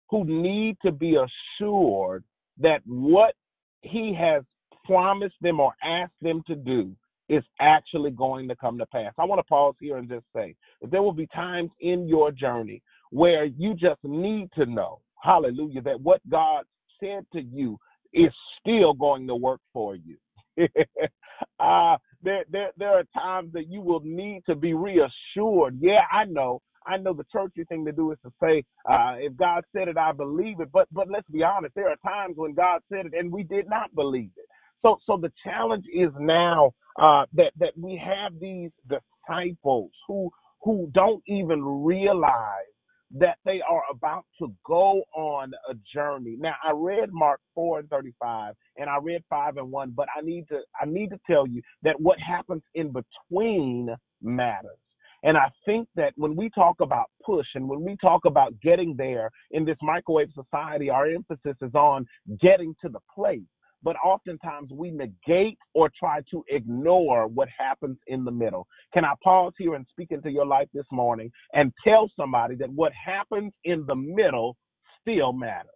[SPEAKER 16] who need to be assured that what he has promised them or asked them to do is actually going to come to pass. I want to pause here and just say that there will be times in your journey where you just need to know, hallelujah, that what God said to you is still going to work for you. Uh, <laughs> there, there, there are times that you will need to be reassured. Yeah, I know. I know the churchy thing to do is to say, uh, if God said it, I believe it. But but let's be honest, there are times when God said it and we did not believe it. So so the challenge is now uh, that that we have these disciples who who don't even realize that they are about to go on a journey. Now I read Mark 4 and 35 and I read 5 and 1, but I need to I need to tell you that what happens in between matters. And I think that when we talk about push and when we talk about getting there in this microwave society, our emphasis is on getting to the place but oftentimes we negate or try to ignore what happens in the middle. Can I pause here and speak into your life this morning and tell somebody that what happens in the middle still matters?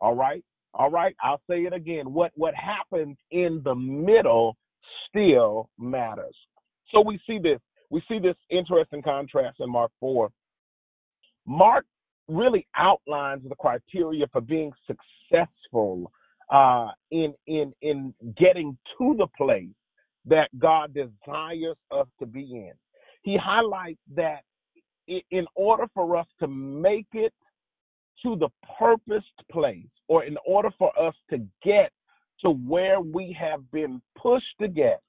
[SPEAKER 16] All right? All right, I'll say it again. What what happens in the middle still matters. So we see this. We see this interesting contrast in Mark 4. Mark really outlines the criteria for being successful uh, in in in getting to the place that God desires us to be in. He highlights that in order for us to make it to the purposed place, or in order for us to get to where we have been pushed to get,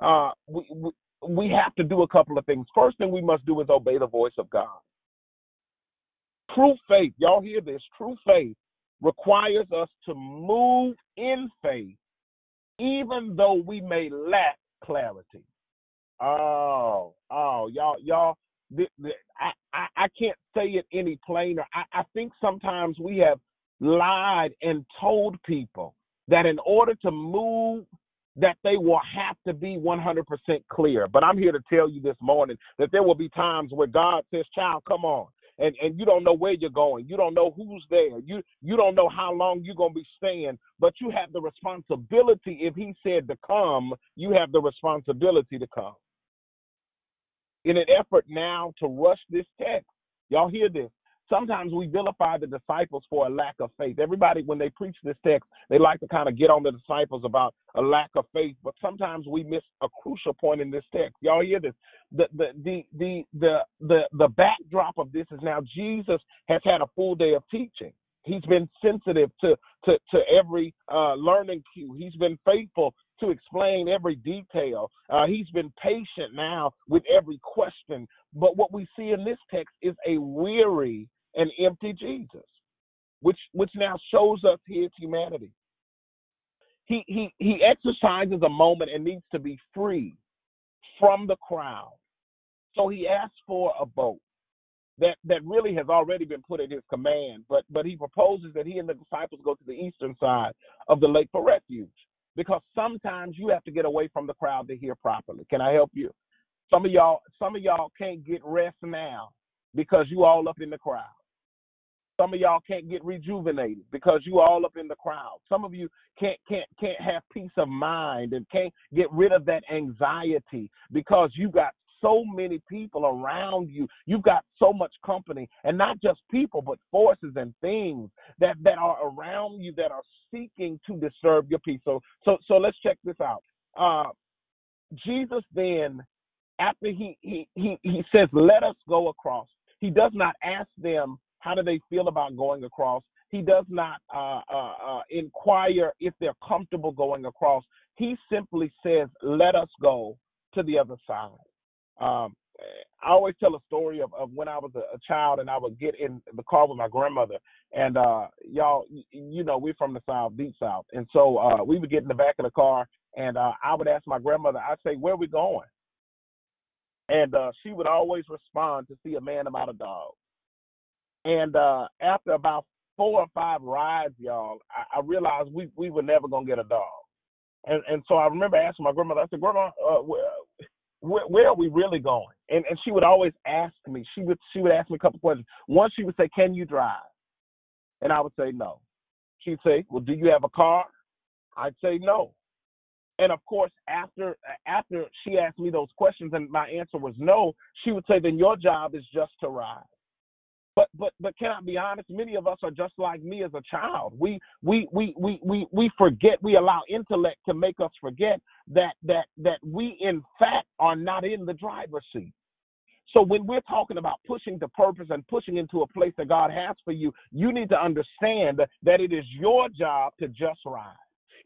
[SPEAKER 16] uh, we, we we have to do a couple of things. First thing we must do is obey the voice of God. True faith, y'all hear this? True faith requires us to move in faith, even though we may lack clarity. Oh, oh, y'all, y'all. th- th- I, I, I can't say it any plainer. I, I think sometimes we have lied and told people that in order to move, that they will have to be 100% clear. But I'm here to tell you this morning that there will be times where God says, "Child, come on." And, and you don't know where you're going. You don't know who's there. You you don't know how long you're gonna be staying. But you have the responsibility. If He said to come, you have the responsibility to come in an effort now to rush this text. Y'all hear this? Sometimes we vilify the disciples for a lack of faith. Everybody, when they preach this text, they like to kind of get on the disciples about a lack of faith, but sometimes we miss a crucial point in this text. Y'all hear this? The the the the the the, the backdrop of this is now Jesus has had a full day of teaching. He's been sensitive to to to every uh, learning cue. He's been faithful to explain every detail. Uh, he's been patient now with every question. But what we see in this text is a weary and empty Jesus, which which now shows us his humanity. He he he exercises a moment and needs to be free from the crowd. So he asks for a boat that that really has already been put at his command. But but he proposes that he and the disciples go to the eastern side of the lake for refuge because sometimes you have to get away from the crowd to hear properly. Can I help you? Some of y'all some of y'all can't get rest now because you all up in the crowd. Some of y'all can't get rejuvenated because you all up in the crowd. Some of you can't can't can't have peace of mind and can't get rid of that anxiety because you got so many people around you. You've got so much company, and not just people, but forces and things that that are around you that are seeking to disturb your peace. So so so let's check this out. Uh, Jesus then, after he he he he says, "Let us go across." He does not ask them how do they feel about going across. He does not uh, uh, uh, inquire if they're comfortable going across. He simply says, "Let us go to the other side." Um, I always tell a story of, of when I was a, a child and I would get in the car with my grandmother. And uh, y'all, you know, we're from the South, deep South. And so uh, we would get in the back of the car and uh, I would ask my grandmother, I'd say, Where we going? And uh, she would always respond to see a man about a dog. And uh, after about four or five rides, y'all, I, I realized we, we were never to get a dog. And, and so I remember asking my grandmother, I said, Grandma, uh, where, where, are we really going? And and she would always ask me. She would she would ask me a couple questions. One, she would say, "Can you drive?" And I would say no. She'd say, "Well, do you have a car?" I'd say no. And of course, after after she asked me those questions and my answer was no, she would say, "Then your job is just to ride." But but but can I be honest? Many of us are just like me as a child. We we we we we we forget. We allow intellect to make us forget that that that we in fact are not in the driver's seat. So when we're talking about pushing to purpose and pushing into a place that God has for you, you need to understand that it is your job to just ride.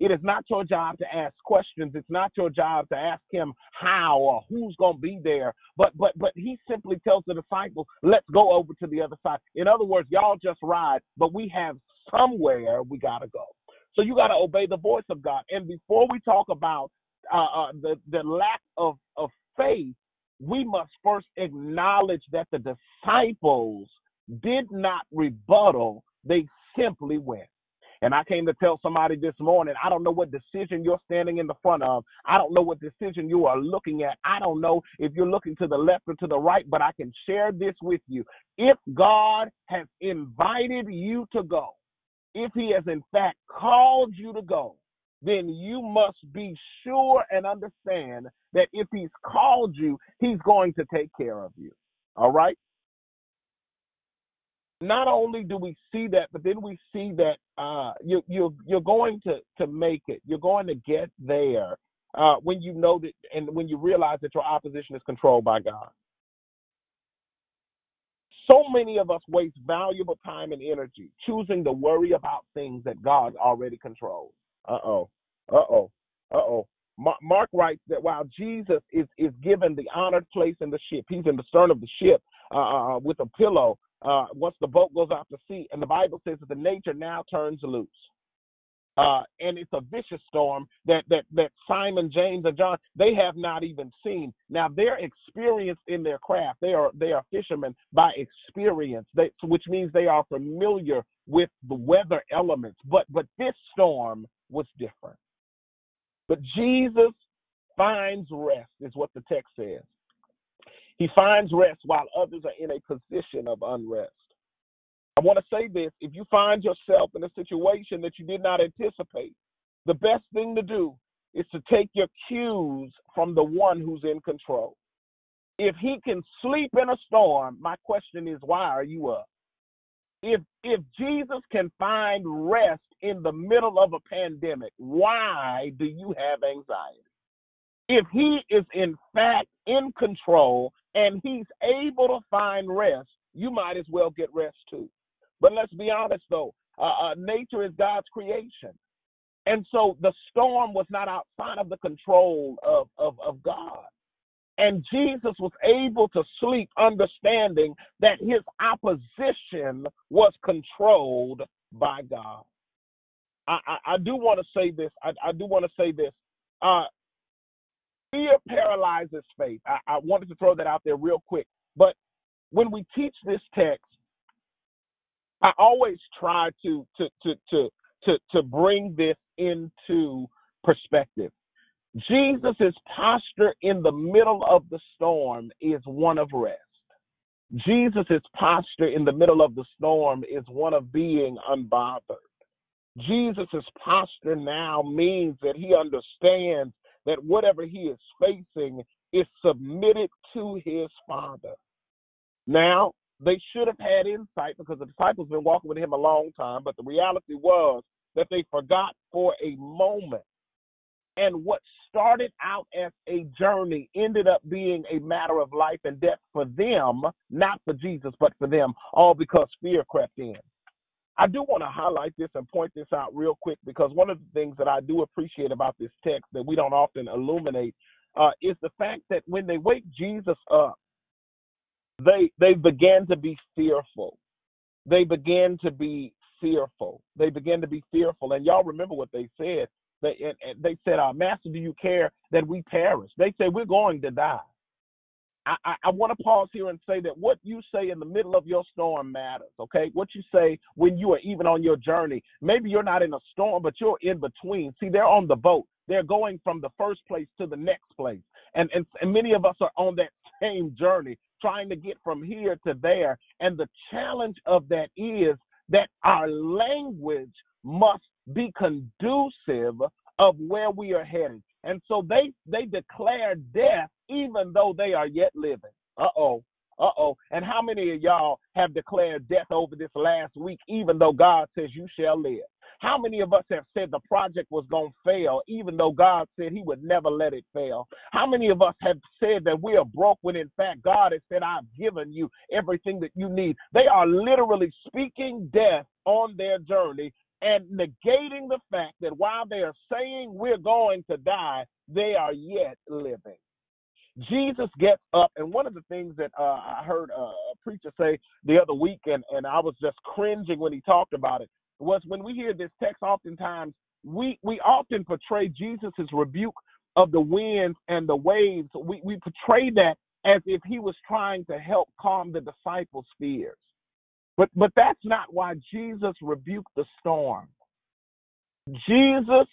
[SPEAKER 16] It is not your job to ask questions. It's not your job to ask him how or who's going to be there. But but but he simply tells the disciples, "Let's go over to the other side." In other words, y'all just ride, but we have somewhere we got to go. So you got to obey the voice of God. And before we talk about uh, uh, the the lack of of faith, we must first acknowledge that the disciples did not rebuttal; they simply went. And I came to tell somebody this morning, I don't know what decision you're standing in the front of. I don't know what decision you are looking at. I don't know if you're looking to the left or to the right, but I can share this with you. If God has invited you to go, if He has in fact called you to go, then you must be sure and understand that if He's called you, He's going to take care of you. All right? Not only do we see that, but then we see that uh, you, you're you're going to to make it. You're going to get there uh, when you know that, and when you realize that your opposition is controlled by God. So many of us waste valuable time and energy choosing to worry about things that God already controls. Uh oh. Uh oh. Uh oh. Mark writes that while Jesus is, is given the honored place in the ship, he's in the stern of the ship uh, uh, uh with a pillow uh, once the boat goes out to sea. And the Bible says that the nature now turns loose. Uh, and it's a vicious storm that, that that Simon, James, and John they have not even seen. Now they're experienced in their craft. They are they are fishermen by experience, they, which means they are familiar with the weather elements. But but this storm was different. But Jesus finds rest, is what the text says. He finds rest while others are in a position of unrest. I want to say this if you find yourself in a situation that you did not anticipate, the best thing to do is to take your cues from the one who's in control. If he can sleep in a storm, my question is why are you up? If if Jesus can find rest in the middle of a pandemic, why do you have anxiety? If he is in fact in control and he's able to find rest, you might as well get rest too. But let's be honest though, uh, uh, nature is God's creation. And so the storm was not outside of the control of, of, of God. And Jesus was able to sleep understanding that his opposition was controlled by God. I, I, I do want to say this. I, I do want to say this. Uh, fear paralyzes faith. I, I wanted to throw that out there real quick. But when we teach this text, I always try to to to to to, to bring this into perspective. Jesus' posture in the middle of the storm is one of rest. Jesus' posture in the middle of the storm is one of being unbothered. Jesus' posture now means that he understands that whatever he is facing is submitted to his Father. Now, they should have had insight because the disciples been walking with him a long time, but the reality was that they forgot for a moment. And what started out as a journey ended up being a matter of life and death for them, not for Jesus, but for them, all because fear crept in. I do want to highlight this and point this out real quick because one of the things that I do appreciate about this text that we don't often illuminate uh, is the fact that when they wake Jesus up, they they began to be fearful. They began to be fearful. They began to be fearful. And y'all remember what they said. They and, and they said, "Our Master, do you care that we perish? They say we're going to die. I, I, I want to pause here and say that what you say in the middle of your storm matters, okay? What you say when you are even on your journey. Maybe you're not in a storm, but you're in between. See, they're on the boat. They're going from the first place to the next place. And, and, and many of us are on that same journey, trying to get from here to there. And the challenge of that is that our language must be conducive of where we are heading. And so they they declare death even though they are yet living. Uh oh. Uh oh. And how many of y'all have declared death over this last week, even though God says you shall live? How many of us have said the project was going to fail, even though God said He would never let it fail? How many of us have said that we are broke when in fact God has said, I've given you everything that you need? They are literally speaking death on their journey and negating the fact that while they are saying we're going to die, they are yet living. Jesus gets up, and one of the things that uh, I heard a preacher say the other week, and, and I was just cringing when he talked about it, was when we hear this text, oftentimes we, we often portray Jesus' rebuke of the winds and the waves. We, we portray that as if he was trying to help calm the disciples' fears. But but that's not why Jesus rebuked the storm. Jesus,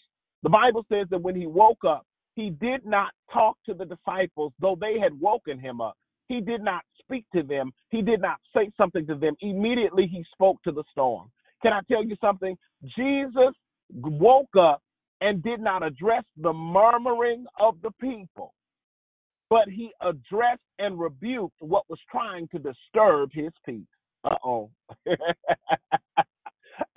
[SPEAKER 16] the Bible says that when he woke up, he did not talk to the disciples, though they had woken him up. He did not speak to them. He did not say something to them. Immediately he spoke to the storm. Can I tell you something? Jesus woke up and did not address the murmuring of the people, but he addressed and rebuked what was trying to disturb his peace. Uh oh. <laughs>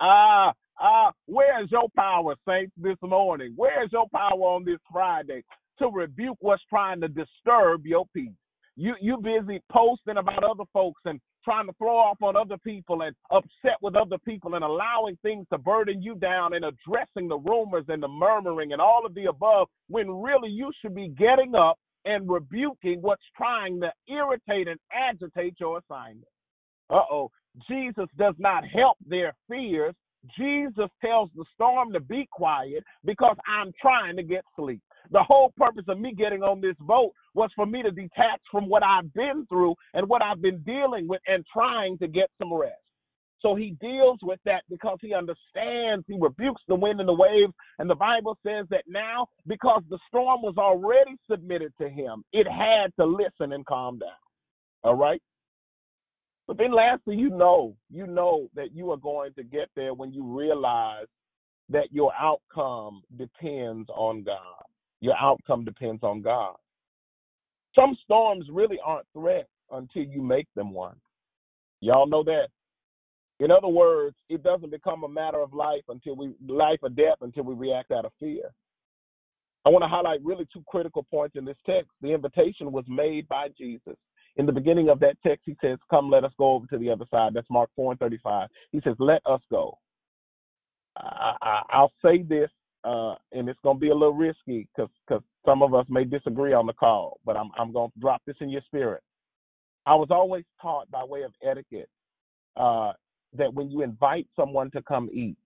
[SPEAKER 16] ah, ah, where's your power, saints, this morning? Where's your power on this Friday to rebuke what's trying to disturb your peace? You you busy posting about other folks and trying to throw off on other people and upset with other people and allowing things to burden you down and addressing the rumors and the murmuring and all of the above when really you should be getting up and rebuking what's trying to irritate and agitate your assignment. Uh oh. Jesus does not help their fears. Jesus tells the storm to be quiet because I'm trying to get sleep. The whole purpose of me getting on this boat was for me to detach from what I've been through and what I've been dealing with and trying to get some rest. So he deals with that because he understands, he rebukes the wind and the waves. And the Bible says that now, because the storm was already submitted to him, it had to listen and calm down. All right? But then lastly, you know, you know that you are going to get there when you realize that your outcome depends on God. Your outcome depends on God. Some storms really aren't threats until you make them one. Y'all know that. In other words, it doesn't become a matter of life until we life or death until we react out of fear. I want to highlight really two critical points in this text. The invitation was made by Jesus. In the beginning of that text, he says, Come, let us go over to the other side. That's Mark 4 and 35. He says, Let us go. I, will say this, uh, and it's going to be a little risky because some of us may disagree on the call, but I'm, I'm going to drop this in your spirit. I was always taught by way of etiquette uh, that when you invite someone to come eat,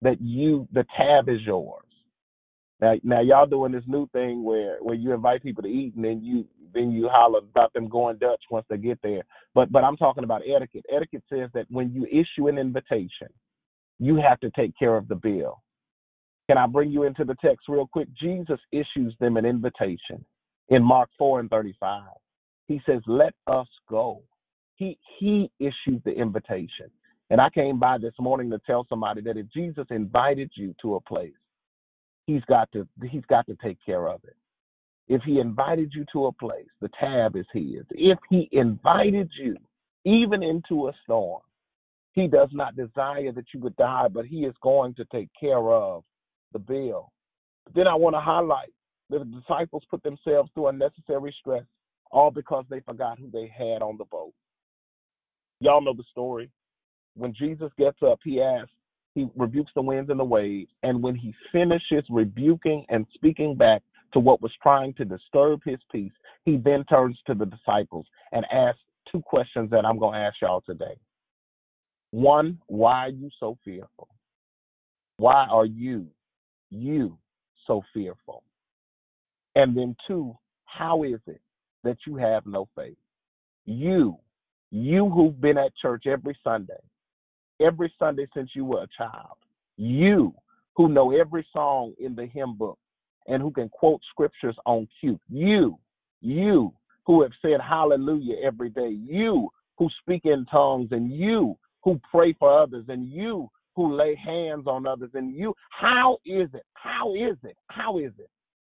[SPEAKER 16] that you the tab is yours. Now, now y'all doing this new thing where where you invite people to eat and then you then you holler about them going Dutch once they get there. But but I'm talking about etiquette. Etiquette says that when you issue an invitation, you have to take care of the bill. Can I bring you into the text real quick? Jesus issues them an invitation in Mark 4 and 35. He says, "Let us go." He he issued the invitation. And I came by this morning to tell somebody that if Jesus invited you to a place, he's got to he's got to take care of it. If he invited you to a place, the tab is his. If he invited you even into a storm, he does not desire that you would die, but he is going to take care of the bill. Then I want to highlight that the disciples put themselves through unnecessary stress, all because they forgot who they had on the boat. Y'all know the story. When Jesus gets up, he asks, he rebukes the winds and the waves. And when he finishes rebuking and speaking back to what was trying to disturb his peace, he then turns to the disciples and asks two questions that I'm going to ask y'all today. One, why are you so fearful? Why are you, you, so fearful? And then two, how is it that you have no faith? You, you who've been at church every Sunday, every Sunday since you were a child. You who know every song in the hymn book and who can quote scriptures on cue. You, you who have said hallelujah every day. You who speak in tongues and you who pray for others and you who lay hands on others and you. How is it? How is it? How is it?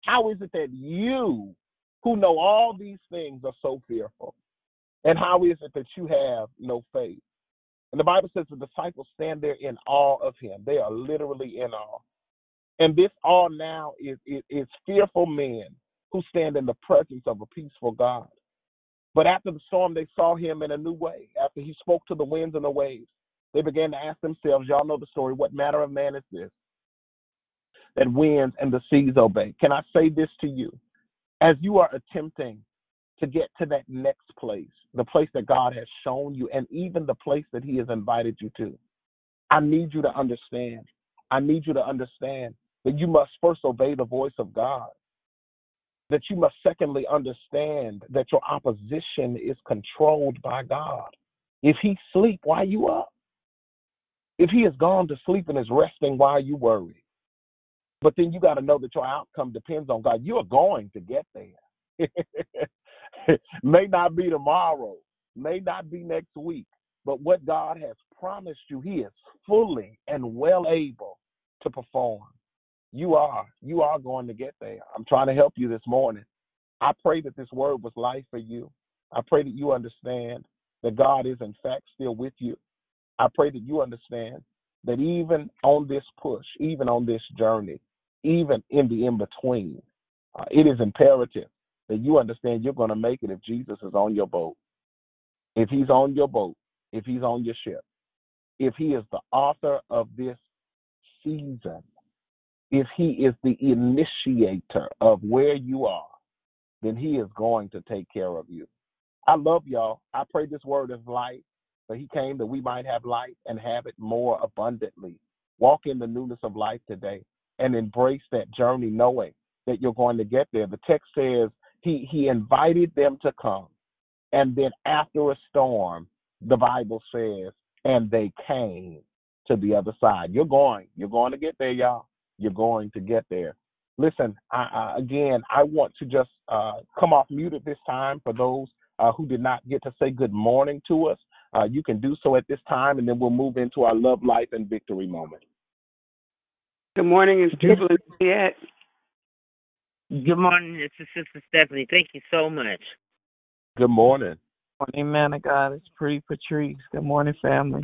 [SPEAKER 16] How is it that you who know all these things are so fearful? And how is it that you have no faith? And the Bible says the disciples stand there in awe of him. They are literally in awe. And this all now is, is, is fearful men who stand in the presence of a peaceful God. But after the storm, they saw him in a new way. After he spoke to the winds and the waves, they began to ask themselves, y'all know the story, what manner of man is this that winds and the seas obey? Can I say this to you? As you are attempting to get to that next place, the place that God has shown you, and even the place that He has invited you to. I need you to understand. I need you to understand that you must first obey the voice of God. That you must secondly understand that your opposition is controlled by God. If he sleep, why you up? If he has gone to sleep and is resting, why you worry? But then you got to know that your outcome depends on God. You are going to get there. <laughs> may not be tomorrow, may not be next week, but what God has promised you, He is fully and well able to perform. You are, you are going to get there. I'm trying to help you this morning. I pray that this word was life for you. I pray that you understand that God is, in fact, still with you. I pray that you understand that even on this push, even on this journey, even in the in between, uh, it is imperative that you understand you're going to make it if Jesus is on your boat, if he's on your boat, if he's on your ship, if he is the author of this season, if he is the initiator of where you are, then he is going to take care of you. I love y'all. I pray this word is light, but he came that we might have life and have it more abundantly. Walk in the newness of life today and embrace that journey knowing that you're going to get there. The text says he he invited them to come. And then after a storm, the Bible says, and they came to the other side. You're going. You're going to get there, y'all. You're going to get there. Listen, I, I, again, I want to just uh, come off mute at this time for those uh, who did not get to say good morning to us. Uh, you can do so at this time, and then we'll move into our love, life, and victory moment.
[SPEAKER 6] Good morning, it's people in Juliet.
[SPEAKER 17] Good morning, it's your sister Stephanie. Thank you so much.
[SPEAKER 16] Good morning.
[SPEAKER 18] Morning, man of God. It's pretty Patrice. Good morning, family.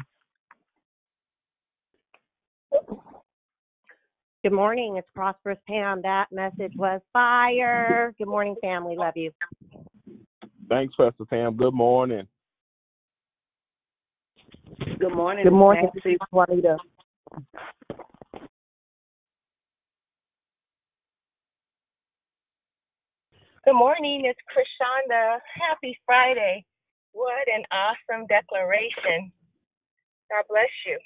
[SPEAKER 19] Good morning. It's Prosperous Pam. That message was fire. Good morning, family. Love you.
[SPEAKER 16] Thanks, Pastor Pam. Good morning.
[SPEAKER 10] Good morning.
[SPEAKER 3] Good morning,
[SPEAKER 10] Nancy.
[SPEAKER 3] Juanita.
[SPEAKER 12] Good morning, it's Krishanda. Happy Friday. What an awesome declaration. God bless you.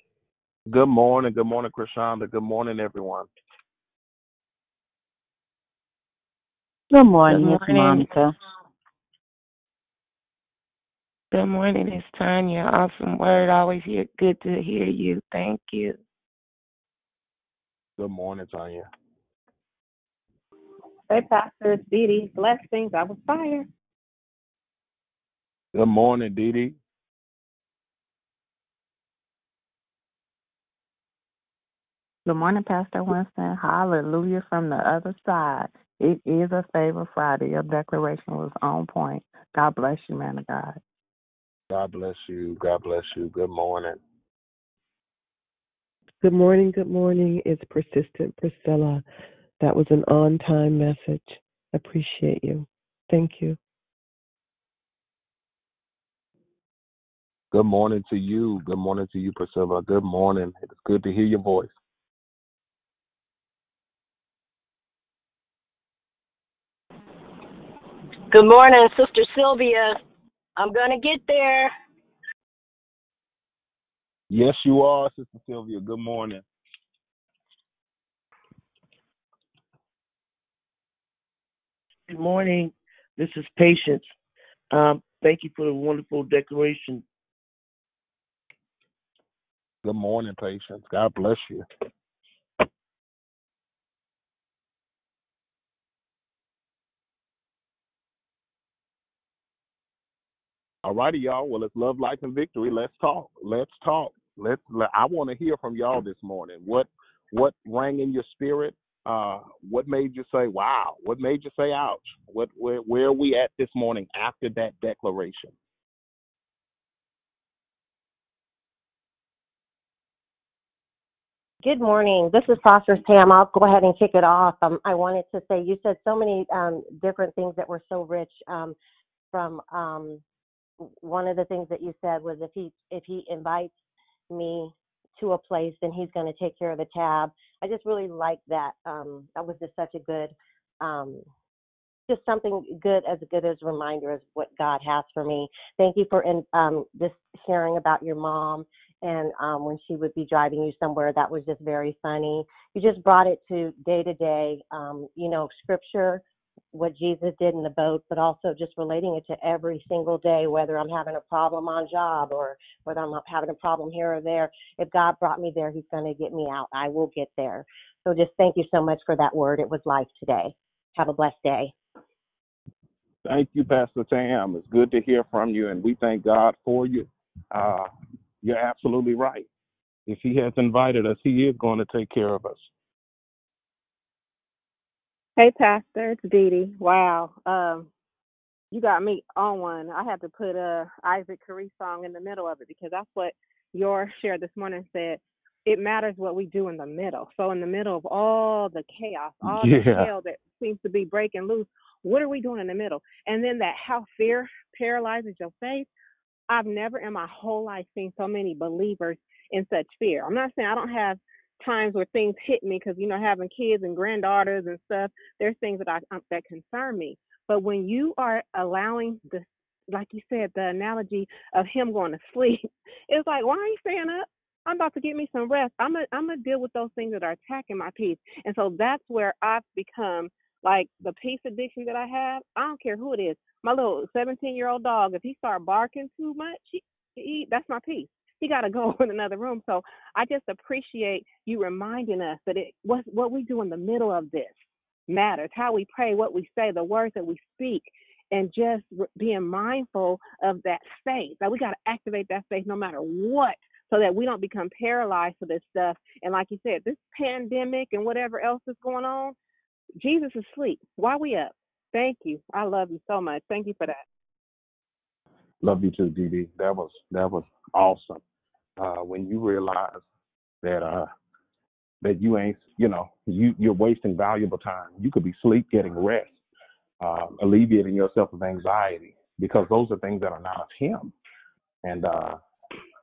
[SPEAKER 16] Good morning. Good morning, Krishanda. Good morning, everyone.
[SPEAKER 3] Good morning,
[SPEAKER 15] Good
[SPEAKER 3] it's
[SPEAKER 15] morning.
[SPEAKER 3] Monica.
[SPEAKER 15] Good morning, it's Tanya. Awesome word. Always hear, good to hear you. Thank you.
[SPEAKER 16] Good morning, Tanya.
[SPEAKER 20] Hey, Pastor, it's Dee Dee. Blessings. I was fire.
[SPEAKER 16] Good morning, Dee Dee.
[SPEAKER 21] Good morning, Pastor Winston. Hallelujah from the other side. It is a favor Friday. Your declaration was on point. God bless you, man of God.
[SPEAKER 16] God bless you. God bless you. Good morning.
[SPEAKER 14] Good morning, good morning. It's Persistent Priscilla. That was an on time message. Appreciate you. Thank you.
[SPEAKER 16] Good morning to you. Good morning to you, Priscilla. Good morning. It's good to hear your voice.
[SPEAKER 22] Good morning, Sister Sylvia. I'm going to get there.
[SPEAKER 16] Yes, you are, Sister Sylvia. Good morning.
[SPEAKER 23] Good morning. This is Patience. Um, thank you for the wonderful declaration.
[SPEAKER 16] Good morning, Patience. God bless you. All righty, y'all. Well, it's love, life, and victory. Let's talk. Let's talk. Let's. Let, I want to hear from y'all this morning. What what rang in your spirit? Uh, what made you say "Wow"? What made you say "Ouch"? What where where are we at this morning after that declaration?
[SPEAKER 19] Good morning. This is Prosperous Pam. I'll go ahead and kick it off. Um, I wanted to say you said so many um, different things that were so rich. Um, from um, one of the things that you said was if he if he invites me to a place, then he's going to take care of the tab. I just really like that. Um, that was just such a good, um, just something good as good as a reminder of what God has for me. Thank you for in, um, just sharing about your mom and um, when she would be driving you somewhere. That was just very funny. You just brought it to day to day, um, you know, scripture what Jesus did in the boat, but also just relating it to every single day, whether I'm having a problem on job or whether I'm having a problem here or there. If God brought me there, He's going to get me out. I will get there. So just thank you so much for that word. It was life today. Have a blessed day.
[SPEAKER 16] Thank you, Pastor Pam. It's good to hear from you, and we thank God for you. Uh, you're absolutely right. If He has invited us, He is going to take care of us.
[SPEAKER 20] Hey, Pastor, it's Dee Dee. Wow. Um, you got me on one. I had to put a Isaac Carree song in the middle of it because that's what your share this morning said. It matters what we do in the middle. So in the middle of all the chaos, <laughs> all the
[SPEAKER 24] Yeah.
[SPEAKER 20] hell that seems to be breaking loose, what are we doing in the middle? And then that how fear paralyzes your faith. I've never in my whole life seen so many believers in such fear. I'm not saying I don't have times where things hit me because you know having kids and granddaughters and stuff. There's things that I um, that concern me. But when you are allowing the, like you said, the analogy of him going to <laughs> sleep, it's like, why are you staying up? I'm about to get me some rest. I'm gonna I'm gonna deal with those things that are attacking my peace. And so that's where I've become like the peace addiction that I have. I don't care who it is. My little 17 year old dog, if he start barking too much, he, he that's my peace. He got to go <laughs> in another room. So I just appreciate you reminding us that it what what we do in the middle of this matters. How we pray, what we say, the words that we speak, and just being mindful of that faith. That we got to activate that faith no matter what, so that we don't become paralyzed to this stuff. And like you said, this pandemic and whatever else is going on, Jesus is asleep. Why we up? Thank you. I love you so much. Thank you for that.
[SPEAKER 24] Love you too, Dee Dee. That was that was awesome. Uh, when you realize that uh that you ain't you know you you're wasting valuable time. You could be sleep, getting rest, uh, alleviating yourself of anxiety because those are things that are not of Him. And uh,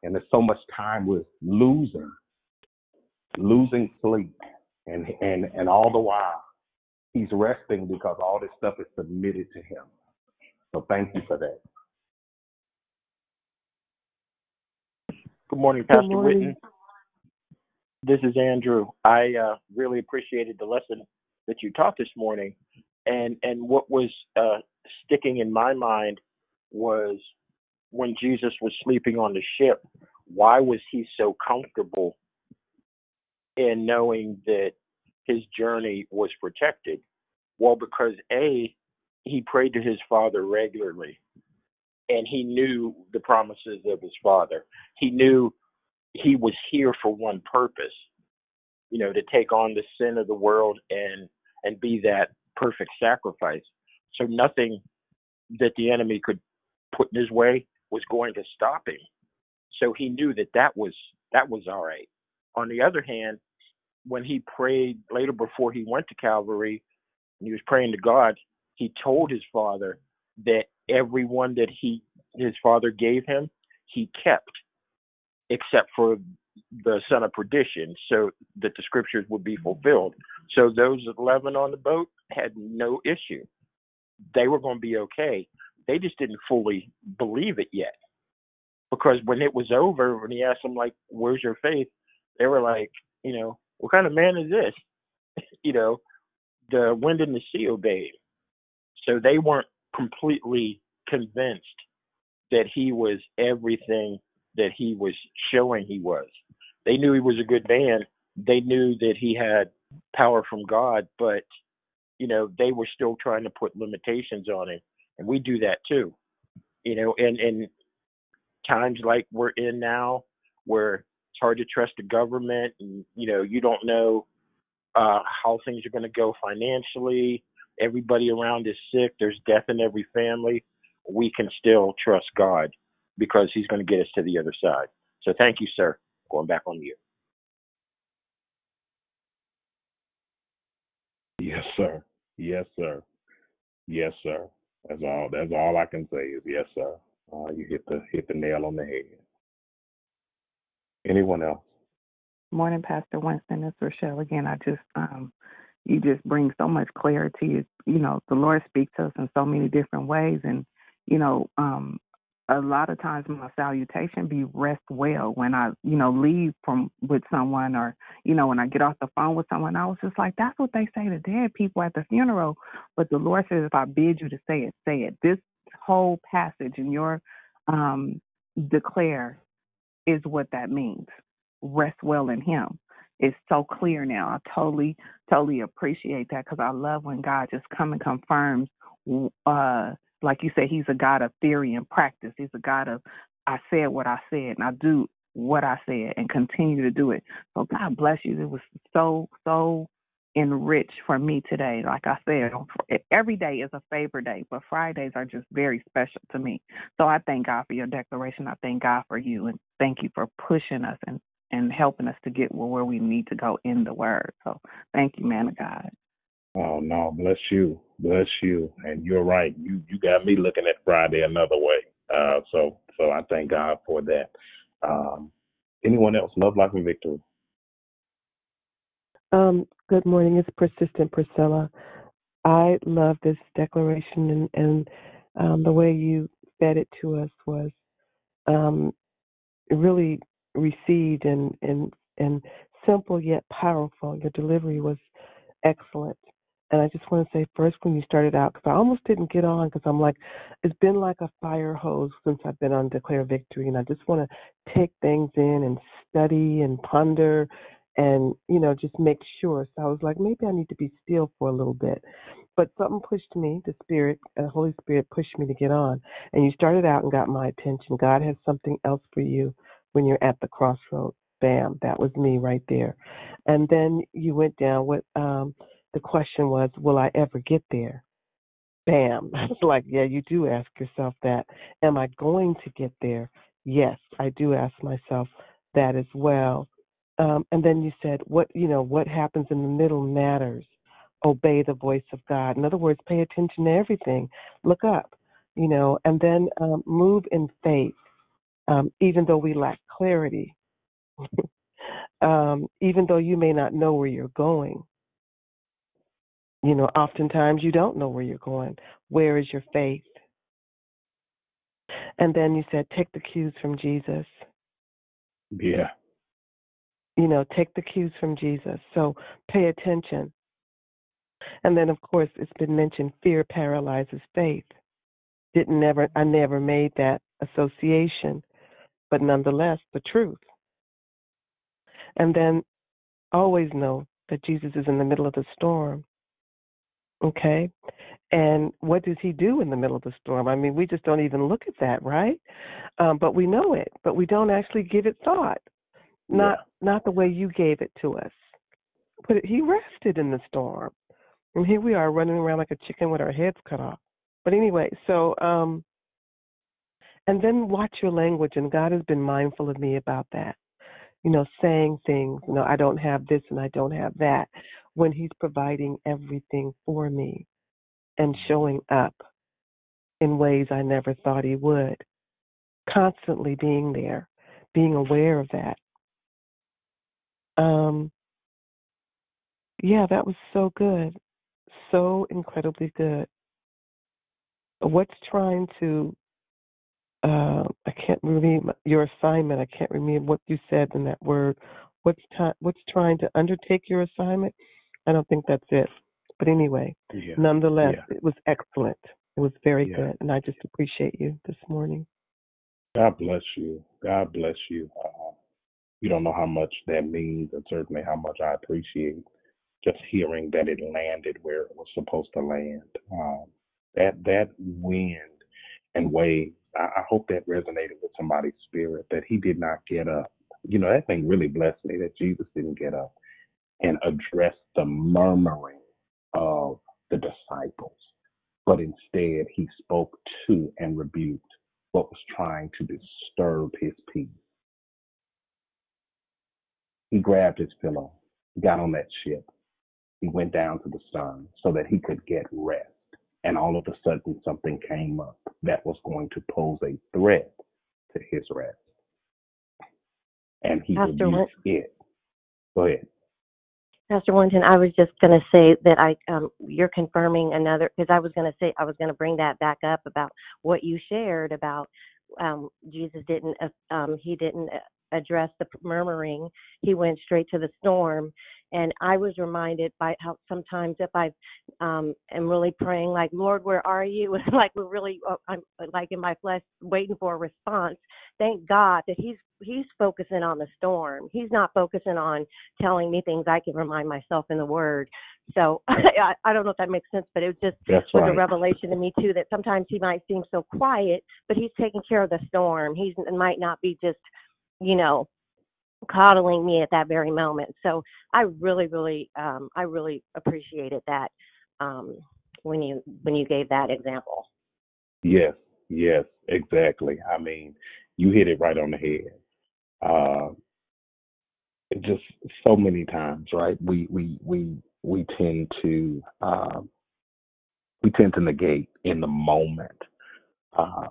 [SPEAKER 24] and there's so much time with losing, losing sleep, and and and all the while He's resting because all this stuff is submitted to Him. So thank you for that.
[SPEAKER 2] Good morning,
[SPEAKER 14] Good
[SPEAKER 2] Pastor
[SPEAKER 14] morning.
[SPEAKER 2] Winston. This is Andrew. I uh, really appreciated the lesson that you taught this morning, and and what was uh, sticking in my mind was when Jesus was sleeping on the ship. Why was he so comfortable in knowing that his journey was protected? Well, because a he prayed to his father regularly, and he knew the promises of his father. He knew he was here for one purpose, you know, to take on the sin of the world and and be that perfect sacrifice. So nothing that the enemy could put in his way was going to stop him. So he knew that that was that was all right. On the other hand, when he prayed later before he went to Calvary and he was praying to God, he told his father that everyone that he his father gave him, he kept except for the son of perdition, so that the scriptures would be fulfilled. So those 11 on the boat had no issue. They were going to be okay. They just didn't fully believe it yet. Because when it was over, when he asked them, like, where's your faith? They were like, you know, what kind of man is this? <laughs> you know, the wind and the sea obeyed. So they weren't completely convinced that he was everything that he was showing he was. They knew he was a good man. They knew that he had power from God, but you know, they were still trying to put limitations on him. And we do that too. You know, and times like we're in now where it's hard to trust the government and you know, you don't know uh how things are going to go financially. Everybody around is sick. There's death in every family. We can still trust God because he's going to get us to the other side. So thank you, sir. Going back on you.
[SPEAKER 24] Yes, sir. Yes, sir. Yes, sir. That's all. That's all I can say is yes, sir. Uh, you hit the hit the nail on the head. Anyone else?
[SPEAKER 21] Morning, Pastor Winston. It's Rochelle again. I just um you just bring so much clarity. You you know, the Lord speaks to us in so many different ways and you know, um a lot of times my salutation be rest well when I, you know, leave from with someone or, you know, when I get off the phone with someone, I was just like, that's what they say to dead people at the funeral. But the Lord says if I bid you to say it, say it. This whole passage in your um declare is what that means. Rest well in Him. It's so clear now. I totally, totally appreciate that because I love when God just come and confirms. Uh, like you said, He's a God of theory and practice. He's a God of I said what I said and I do what I said and continue to do it. So God bless you. It was so, so enrich for me today. Like I said, every day is a favor day, but Fridays are just very special to me. So I thank God for your declaration. I thank God for you, and thank you for pushing us and and helping us to get where we need to go in the Word. So thank you, man of God.
[SPEAKER 24] Oh no, bless you, bless you, and you're right. You you got me looking at Friday another way. Uh, so so I thank God for that. Um, anyone else? Love, life, and victory.
[SPEAKER 14] Um, good morning. It's persistent Priscilla. I love this declaration and, and um, the way you fed it to us was um, really received and, and and simple yet powerful. Your delivery was excellent. And I just want to say first when you started out, because I almost didn't get on because I'm like, it's been like a fire hose since I've been on Declare Victory. And I just want to take things in and study and ponder and, you know, just make sure. So I was like, maybe I need to be still for a little bit. But something pushed me, the Spirit, the Holy Spirit pushed me to get on. And you started out and got my attention. God has something else for you when you're at the crossroads. Bam, that was me right there. And then you went down with um the question was, will I ever get there? Bam. <laughs> It's like, yeah, you do ask yourself that. Am I going to get there? Yes, I do ask myself that as well. Um, and then you said, what you know, what happens in the middle matters. Obey the voice of God. In other words, pay attention to everything. Look up, you know, and then um, move in faith, um, even though we lack clarity. <laughs> um, even though you may not know where you're going, you know, oftentimes you don't know where you're going. Where is your faith? And then you said, take the cues from Jesus.
[SPEAKER 24] Yeah.
[SPEAKER 14] You know, take the cues from Jesus. So pay attention. And then, of course, it's been mentioned fear paralyzes faith. Didn't never, I never made that association, but nonetheless, the truth. And then always know that Jesus is in the middle of the storm. Okay. And what does he do in the middle of the storm? I mean, we just don't even look at that, right? Um, but we know it, but we don't actually give it thought. Not yeah. not the way you gave it to us. But he rested in the storm. And here we are running around like a chicken with our heads cut off. But anyway, so um and then watch your language and God has been mindful of me about that. You know, saying things, you know, I don't have this and I don't have that when he's providing everything for me and showing up in ways I never thought he would. Constantly being there, being aware of that. Um, yeah, that was so good. So incredibly good. What's trying to, uh, I can't remember your assignment. I can't remember what you said in that word. What's, t- what's trying to undertake your assignment? I don't think that's it. But anyway,
[SPEAKER 24] yeah.
[SPEAKER 14] nonetheless,
[SPEAKER 24] yeah.
[SPEAKER 14] it was excellent. It was very
[SPEAKER 24] yeah.
[SPEAKER 14] good, and I just appreciate you this morning.
[SPEAKER 24] God bless you. God bless you. Uh, you don't know how much that means, and certainly how much I appreciate just hearing that it landed where it was supposed to land. Um, that that wind and wave. I, hope that resonated with somebody's spirit that he did not get up. You know that thing really blessed me that Jesus didn't get up and address the murmuring of the disciples, but instead he spoke to and rebuked what was trying to disturb his peace. He grabbed his pillow, got on that ship, he went down to the sun so that he could get rest. And all of a sudden, something came up that was going to pose a threat to his rest. And he
[SPEAKER 19] Pastor
[SPEAKER 24] rebuked it. Go ahead.
[SPEAKER 19] Pastor Warrington, I was just going to say that I um, you're confirming another because I was going to say I was going to bring that back up about what you shared about um, Jesus didn't uh, um, he didn't uh, address the murmuring he went straight to the storm and I was reminded by how sometimes if I um, am really praying like Lord where are you <laughs> like we're really uh, I'm like in my flesh waiting for a response thank God that he's he's focusing on the storm. He's not focusing on telling me things I can remind myself in the Word. So <laughs> I, I don't know if that makes sense, but it just
[SPEAKER 24] That's
[SPEAKER 19] was
[SPEAKER 24] right.
[SPEAKER 19] a revelation to me too that sometimes he might seem so quiet, but he's taking care of the storm. He's it might not be just, you know, coddling me at that very moment. So I really, really, um, I really appreciated that um, when you when you gave that example.
[SPEAKER 24] Yes, yes, exactly. I mean, you hit it right on the head. Uh, just so many times, right? We we we we tend to uh, we tend to negate in the moment uh,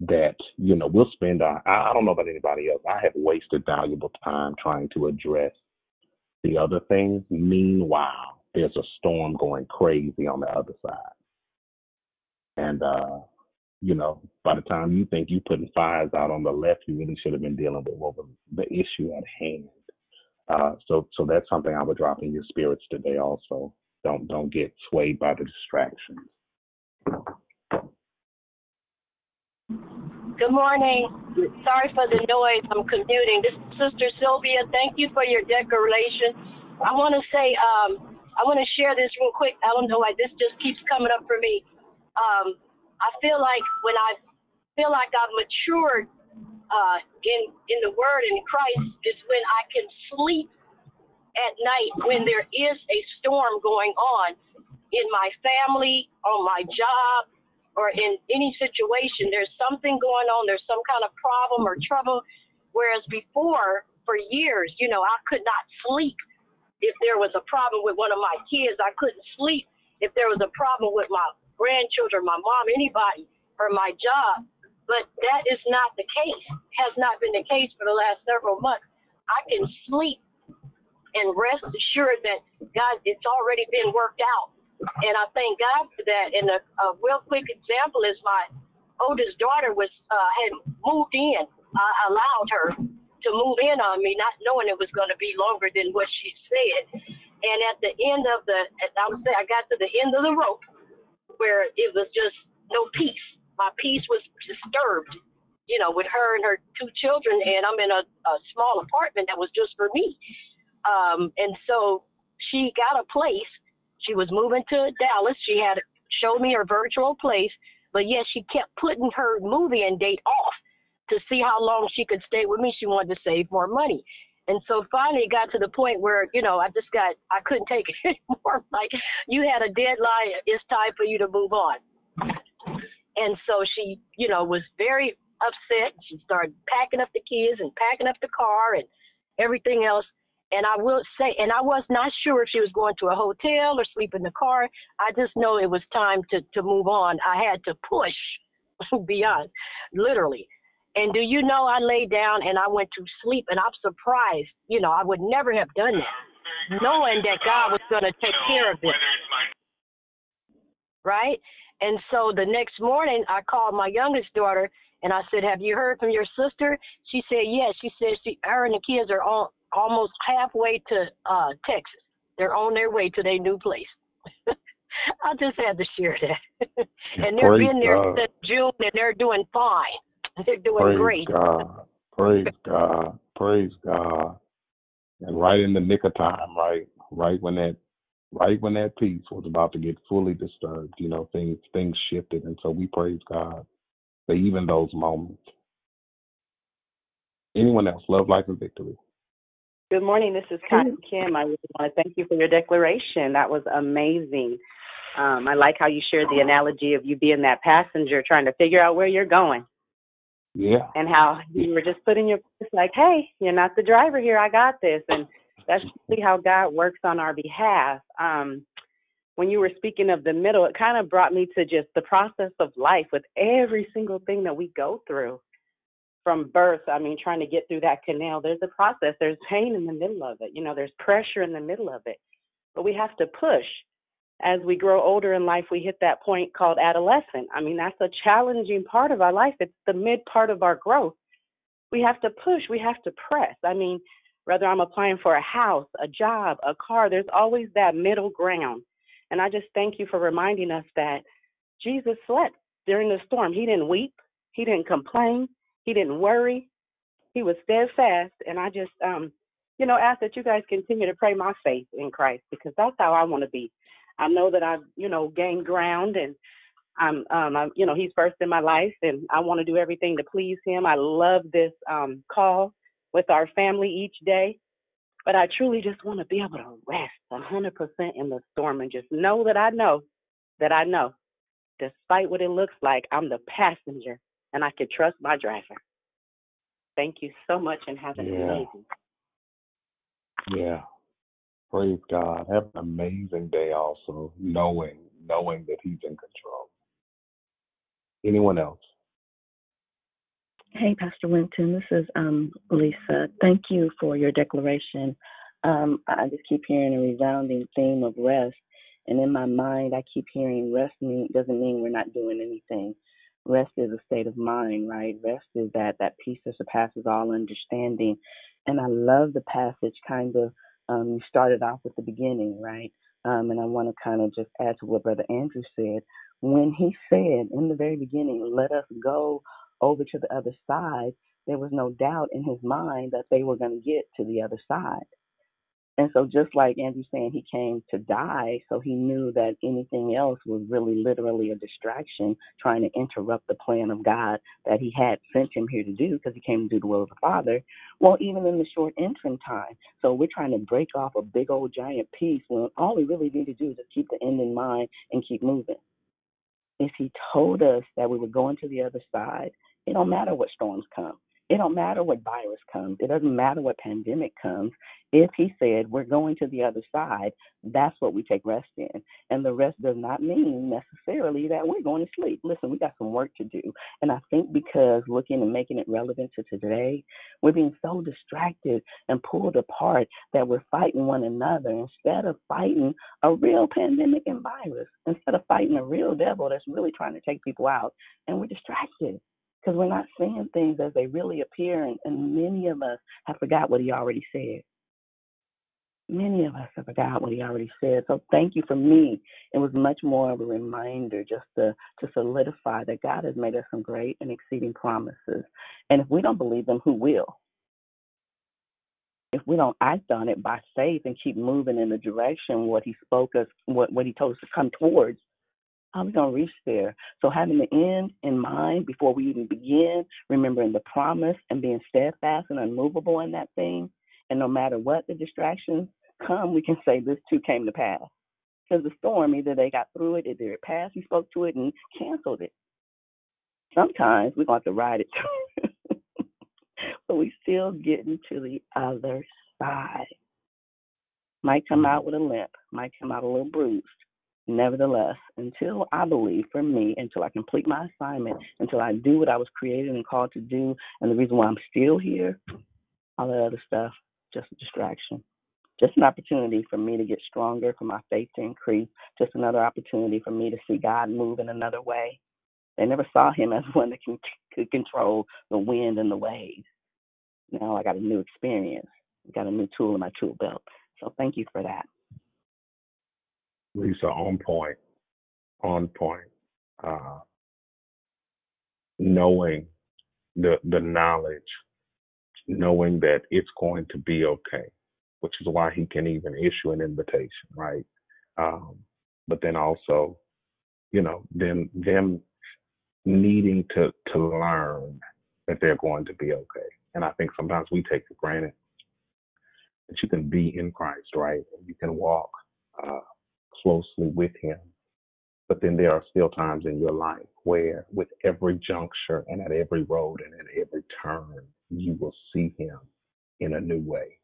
[SPEAKER 24] that you know we'll spend our. I, I don't know about anybody else. I have wasted valuable time trying to address the other things. Meanwhile, there's a storm going crazy on the other side, and uh, you know, by the time you think you're putting fires out on the left, you really should have been dealing with what was the issue at hand. Uh, so, so that's something I would drop in your spirits today. Also, don't don't get swayed by the distractions.
[SPEAKER 22] Good morning. Sorry for the noise. I'm commuting. This is Sister Sylvia. Thank you for your declaration. I want to say, um, I want to share this real quick. I don't know why this just keeps coming up for me. Um, I feel like when I feel like I've matured uh, in in the Word in Christ is when I can sleep at night when there is a storm going on in my family, on my job, or in any situation. There's something going on. There's some kind of problem or trouble. Whereas before, for years, you know, I could not sleep if there was a problem with one of my kids. I couldn't sleep if there was a problem with my grandchildren, my mom, anybody, or my job. But that is not the case, has not been the case for the last several months. I can sleep and rest assured that God, it's already been worked out. And I thank God for that. And a, a real quick example is my oldest daughter was uh, had moved in. I allowed her to move in on me, not knowing it was going to be longer than what she said. And at the end of the, I would say I got to the end of the rope where it was just no peace my peace was disturbed, you know, with her and her two children, and I'm in a, a small apartment that was just for me. Um, and so she got a place. She was moving to Dallas. She had showed me her virtual place, but yet she kept putting her moving date off to see how long she could stay with me. She wanted to save more money. And so finally it got to the point where, you know, I just got, I couldn't take it <laughs> anymore. Like, you had a deadline, it's time for you to move on. And so she, you know, was very upset. She started packing up the kids and packing up the car and everything else. And I will say, and I was not sure if she was going to a hotel or sleep in the car. I just know it was time to to move on. I had to push <laughs> beyond, literally. And do you know I laid down and I went to sleep and I'm surprised. You know, I would never have done that, knowing that God was going to take care of it. Right? And so the next morning, I called my youngest daughter and I said, "Have you heard from your sister?" She said, "Yes." She said, "She, her and the kids are on almost halfway to uh Texas. They're on their way to their new place." <laughs> I just had to share that. and they've been there God. since June, and they're doing fine. <laughs> They're doing
[SPEAKER 24] Praise
[SPEAKER 22] great.
[SPEAKER 24] God. Praise God. Praise God. And right in the nick of time, right, right when that right when that peace was about to get fully disturbed, you know, things things shifted, and so we praise God for even those moments. Anyone else? Love, life, and victory.
[SPEAKER 25] Good morning. This is Cotton Kim. I really want to thank you for your declaration. That was amazing. Um, I like how you shared the analogy of you being that passenger trying to figure out where you're going.
[SPEAKER 24] Yeah.
[SPEAKER 25] And how you were just putting your like, hey, you're not the driver here. I got this. And that's really how God works on our behalf. Um, when you were speaking of the middle, it kind of brought me to just the process of life with every single thing that we go through from birth. I mean, trying to get through that canal, there's a process. There's pain in the middle of it. You know, there's pressure in the middle of it. But we have to push. As we grow older in life, we hit that point called adolescent. I mean, that's a challenging part of our life. It's the mid part of our growth. We have to push. We have to press. I mean, whether I'm applying for a house, a job, a car, there's always that middle ground. And I just thank you for reminding us that Jesus slept during the storm. He didn't weep, he didn't complain, he didn't worry. He was steadfast. And I just um, you know, ask that you guys continue to pray my faith in Christ because that's how I want to be. I know that I've, you know, gained ground and I'm um I'm you know, he's first in my life and I want to do everything to please him. I love this um call with our family each day. But I truly just want to be able to rest 100% in the storm and just know that I know that I know, despite what it looks like, I'm the passenger and I can trust my driver. Thank you so much and have an
[SPEAKER 24] Yeah.
[SPEAKER 25] amazing
[SPEAKER 24] Yeah. Praise God. Have an amazing day also, knowing knowing that He's in control. Anyone else?
[SPEAKER 26] Hey, Pastor Winston, this is um, Lisa. Thank you for your declaration. Um, I just keep hearing a resounding theme of rest, and in my mind, I keep hearing rest mean, doesn't mean we're not doing anything. Rest is a state of mind, right? Rest is that that peace that surpasses all understanding. And I love the passage. Kind of, um, you started off with the beginning, right? Um, and I want to kind of just add to what Brother Andrew said. When he said in the very beginning, "Let us go over to the other side," there was no doubt in his mind that they were going to get to the other side. And so, just like Andrew saying he came to die, so he knew that anything else was really literally a distraction trying to interrupt the plan of God that he had sent him here to do because he came to do the will of the Father. Well, even in the short interim time. So, we're trying to break off a big old giant piece when all we really need to do is just keep the end in mind and keep moving. If he told us that we were going to the other side, it don't matter what storms come. It don't matter what virus comes. It doesn't matter what pandemic comes. If he said we're going to the other side, that's what we take rest in. And the rest does not mean necessarily that we're going to sleep. Listen, we got some work to do. And I think because looking and making it relevant to today, we're being so distracted and pulled apart that we're fighting one another instead of fighting a real pandemic and virus, instead of fighting a real devil that's really trying to take people out. And we're distracted because we're not seeing things as they really appear, and, and many of us have forgot what he already said. Many of us have forgot what he already said. So thank you for me. It was much more of a reminder just to, to solidify that God has made us some great and exceeding promises. And if we don't believe them, who will? If we don't act on it by faith and keep moving in the direction what he spoke us, what, what he told us to come towards, how are we going to reach there? So having the end in mind before we even begin, remembering the promise and being steadfast and unmovable in that thing, and no matter what the distractions come, we can say this too came to pass. Because the storm, either they got through it, either it passed, he spoke to it and canceled it. Sometimes we're going to have to ride it <laughs> but we still getting to the other side. Might come mm-hmm. out with a limp, might come out a little bruised. Nevertheless, until I believe for me, until I complete my assignment, until I do what I was created and called to do, and the reason why I'm still here, all that other stuff, just a distraction. Just an opportunity for me to get stronger, for my faith to increase, just another opportunity for me to see God move in another way. They never saw him as <laughs> one that can, could control the wind and the waves. Now I got a new experience, got a new tool in my tool belt. So thank you for that.
[SPEAKER 24] Lisa, on point, on point. Uh, knowing the the knowledge, knowing that it's going to be okay, which is why he can even issue an invitation, right? Um, but then also, you know, them them needing to to learn that they're going to be okay. And I think sometimes we take for granted that you can be in Christ, right? You can walk uh, closely with Him. But then there are still times in your life where, with every juncture and at every road and at every turn, you will see Him in a new way.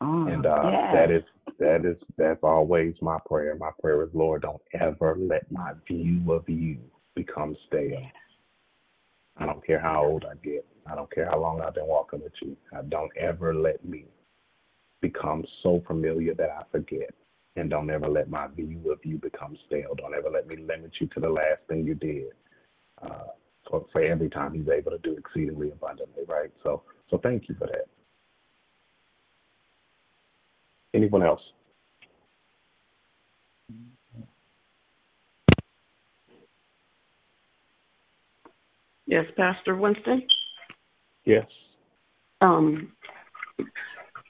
[SPEAKER 24] And uh,
[SPEAKER 26] yes.
[SPEAKER 24] that is that is that's always my prayer. My prayer is, Lord, don't ever let my view of you become stale. I don't care how old I get. I don't care how long I've been walking with you. I don't ever let me become so familiar that I forget. And don't ever let my view of you become stale. Don't ever let me limit you to the last thing you did. Uh, for, for every time he's able to do exceedingly abundantly, right? So, so thank you for that. Anyone else?
[SPEAKER 10] Yes, Pastor Winston.
[SPEAKER 24] Yes.
[SPEAKER 10] Um,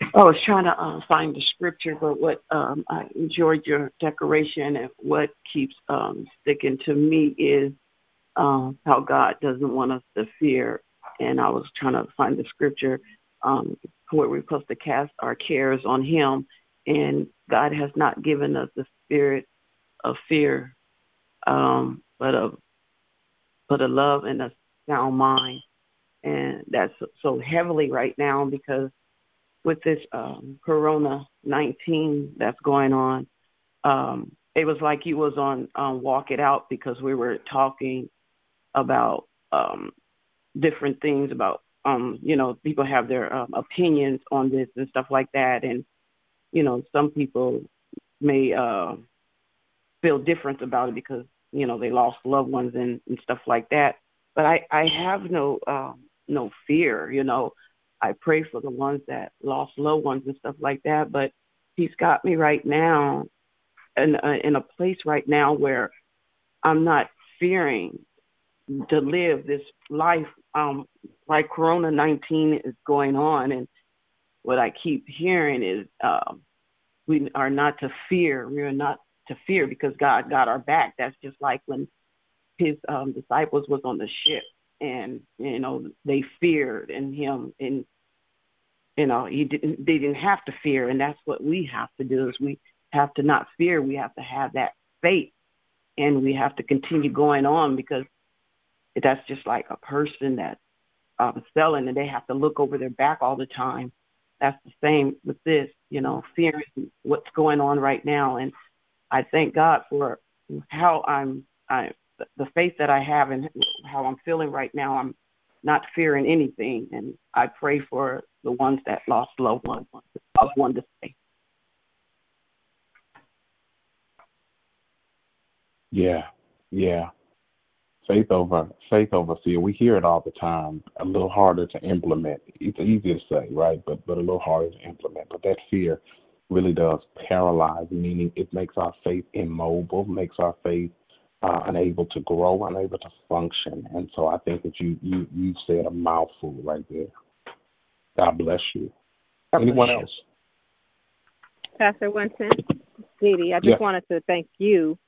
[SPEAKER 10] I was trying to uh, find the scripture, but what um, I enjoyed your decoration and what keeps um, sticking to me is um, how God doesn't want us to fear. And I was trying to find the scripture. um, where we're supposed to cast our cares on Him. And God has not given us the spirit of fear, um, but of but a love and a sound mind. And that's so heavily right now because with this um, Corona 19 that's going on, um, it was like you was on um, Walk It Out because we were talking about um, different things about um, you know people have their um, opinions on this and stuff like that, and you know some people may uh, feel different about it because you know they lost loved ones and, and stuff like that. But I I have no um, no fear, you know. I pray for the ones that lost loved ones and stuff like that, but he's got me right now in uh, in a place right now where I'm not fearing to live this life um like corona 19 is going on. And what i keep hearing is um we are not to fear. We are not to fear because god got our back. That's just like when his um disciples was on the ship and you know they feared in him and you know he didn't they didn't have to fear and that's what we have to do is we have to not fear we have to have that faith and we have to continue going on because that's just like a person that um selling and they have to look over their back all the time. That's the same with this you know fearing what's going on right now and i thank god for how i'm i the faith that i have and how i'm feeling right now i'm not fearing anything and i pray for the ones that lost loved ones loved one to say
[SPEAKER 24] Yeah, yeah. Faith over faith over fear. We hear it all the time. A little harder to implement. It's easy to say, right? But but a little harder to implement. But that fear really does paralyze, meaning it makes our faith immobile, makes our faith uh, unable to grow, unable to function. And so I think that you you you said a mouthful right there. God bless you.
[SPEAKER 20] God bless
[SPEAKER 24] Anyone
[SPEAKER 20] you.
[SPEAKER 24] else?
[SPEAKER 20] Pastor Winston, Dee Dee, I just
[SPEAKER 24] Yeah.
[SPEAKER 20] wanted to thank you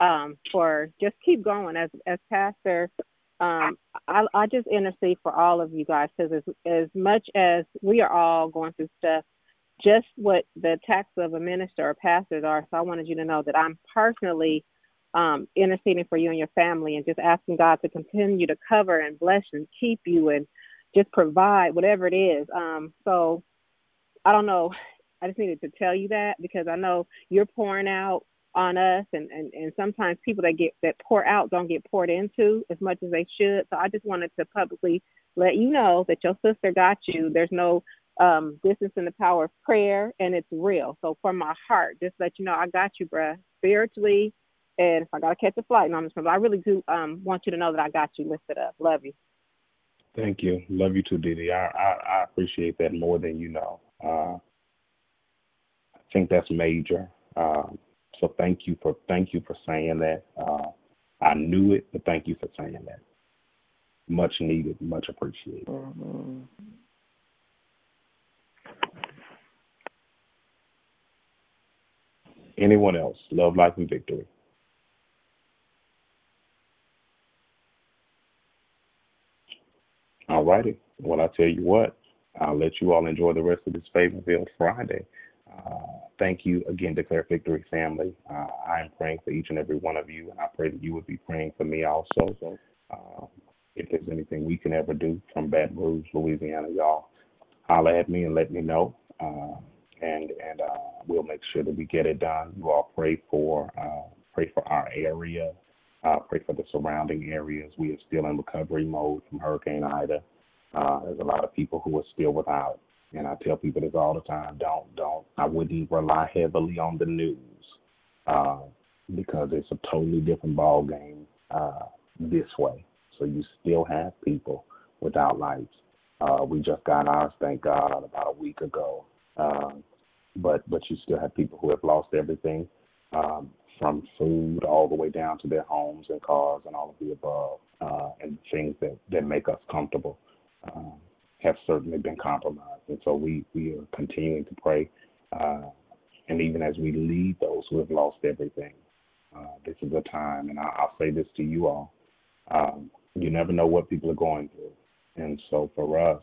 [SPEAKER 20] um, for just keep going as as pastor. Um, I, I just intercede for all of you guys because as as much as we are all going through stuff, just what the attacks of a minister or pastors are. So I wanted you to know that I'm personally um, interceding for you and your family and just asking God to continue to cover and bless and keep you and just provide whatever it is. Um, so I don't know. I just needed to tell you that because I know you're pouring out on us and, and, and sometimes people that get that pour out don't get poured into as much as they should. So I just wanted to publicly let you know that your sister got you. There's no um distance in the power of prayer and it's real. So from my heart, just let you know I got you, bruh. Spiritually and if I gotta catch a flight, no, I'm just but I really do um want you to know that I got you lifted up. Love you.
[SPEAKER 24] Thank you. Love you too, Dee Dee. I, I I appreciate that more than you know. Uh, I think that's major. Um, so thank you for thank you for saying that. Uh, I knew it, but thank you for saying that. Much needed, much appreciated.
[SPEAKER 3] Mm-hmm.
[SPEAKER 24] Anyone else? Love, life, and victory. All righty. Well, I tell you what, I'll let you all enjoy the rest of this Favor-filled Friday. Uh, thank you again, Declare Victory family. Uh, I am praying for each and every one of you, and I pray that you would be praying for me also. So, uh, if there's anything we can ever do from Baton Rouge, Louisiana, y'all, holler at me and let me know. Uh, and and uh, we'll make sure that we get it done. You all pray for uh, pray for our area, uh, pray for the surrounding areas. We are still in recovery mode from Hurricane Ida. Uh, there's a lot of people who are still without, and I tell people this all the time. Don't don't. I wouldn't rely heavily on the news uh, because it's a totally different ball game uh, this way. So you still have people without lights. Uh, we just got ours, thank God, about a week ago. Um, but but you still have people who have lost everything, um, from food all the way down to their homes and cars and all of the above, uh, and things that that make us comfortable um, have certainly been compromised. And so we we are continuing to pray, uh, and even as we lead those who have lost everything, uh, this is a time, and I, I'll say this to you all: um, you never know what people are going through, and so for us,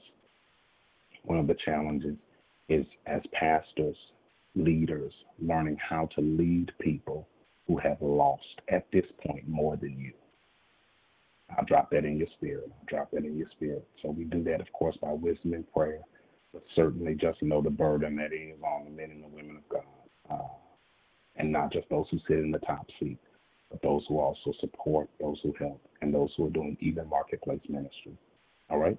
[SPEAKER 24] One of the challenges is as pastors, leaders, learning how to lead people who have lost at this point more than you. I'll drop that in your spirit. I'll drop that in your spirit. So we do that, of course, by wisdom and prayer, but certainly just know the burden that is on the men and the women of God, uh, and not just those who sit in the top seat, but those who also support, those who help, and those who are doing even marketplace ministry. All right.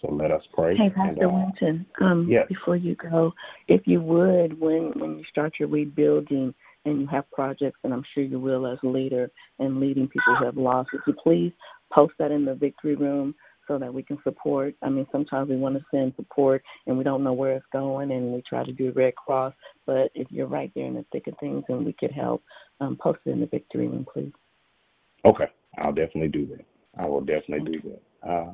[SPEAKER 24] So let us pray.
[SPEAKER 26] Hey,
[SPEAKER 24] and,
[SPEAKER 26] Pastor
[SPEAKER 24] uh,
[SPEAKER 26] Winston, um,
[SPEAKER 24] yes.
[SPEAKER 26] before you go, if you would, when when you start your rebuilding and you have projects, and I'm sure you will as leader and leading people who have lost, would you please post that in the victory room so that we can support? I mean, sometimes we want to send support and we don't know where it's going, and we try to do Red Cross. But if you're right there in the thick of things and we could help, um, post it in the victory room, please.
[SPEAKER 24] Okay, I'll definitely do that. I will definitely do that. Uh,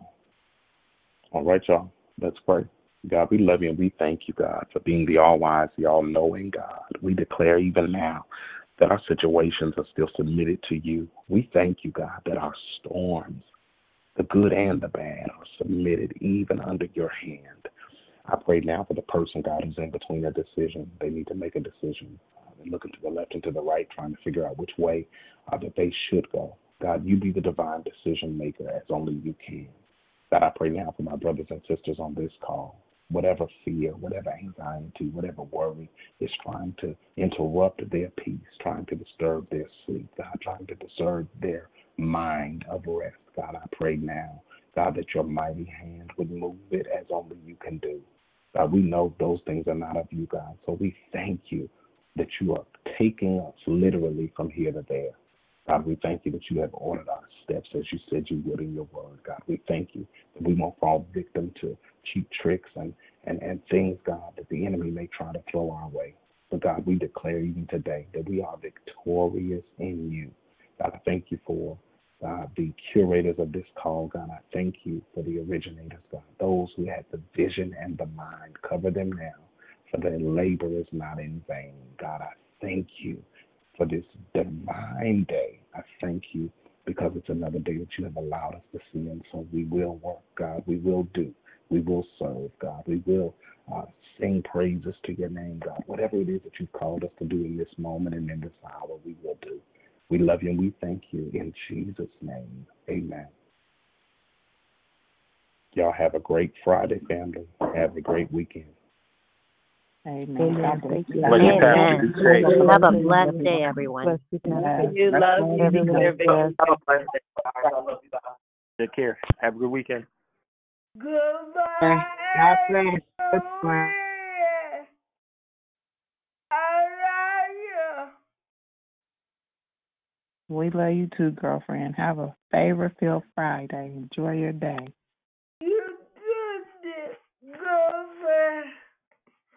[SPEAKER 24] all right, y'all. Let's pray. God, we love you and we thank you, God, for being the all wise, the all knowing God. We declare even now that our situations are still submitted to you. We thank you, God, that our storms, the good and the bad, are submitted even under your hand. I pray now for the person, God, who's in between a decision. They need to make a decision. Uh, they're looking to the left and to the right, trying to figure out which way uh, that they should go. God, you be the divine decision maker as only you can. God, I pray now for my brothers and sisters on this call. Whatever fear, whatever anxiety, whatever worry is trying to interrupt their peace, trying to disturb their sleep, God, trying to disturb their mind of rest. God, I pray now, God, that your mighty hand would move it as only you can do. God, we know those things are not of you, God. So we thank you that you are taking us literally from here to there. God, we thank you that you have ordered our steps as you said you would in your word. God, we thank you that we won't fall victim to cheap tricks and, and, and things, God, that the enemy may try to throw our way. But God, we declare even today that we are victorious in you. God, I thank you for uh, the curators of this call, God. I thank you for the originators, God. Those who had the vision and the mind, cover them now, for their labor is not in vain. God, I thank you for this divine day. I thank you because it's another day that you have allowed us to see. And so we will work, God. We will do. We will serve, God. We will uh, sing praises to your name, God. Whatever it is that you've called us to do in this moment and in this hour, we will do. We love you and we thank you in Jesus' name. Amen. Y'all have a great Friday, family. Have a great weekend.
[SPEAKER 21] Amen. God bless you.
[SPEAKER 24] Love.
[SPEAKER 19] Amen. Have a blessed day, everyone.
[SPEAKER 25] You love you. Be there, baby.
[SPEAKER 2] Take care. Have a good weekend.
[SPEAKER 25] Goodbye.
[SPEAKER 17] God bless. Goodbye.
[SPEAKER 21] We love you too, girlfriend. Have a favor filled Friday. Enjoy your day.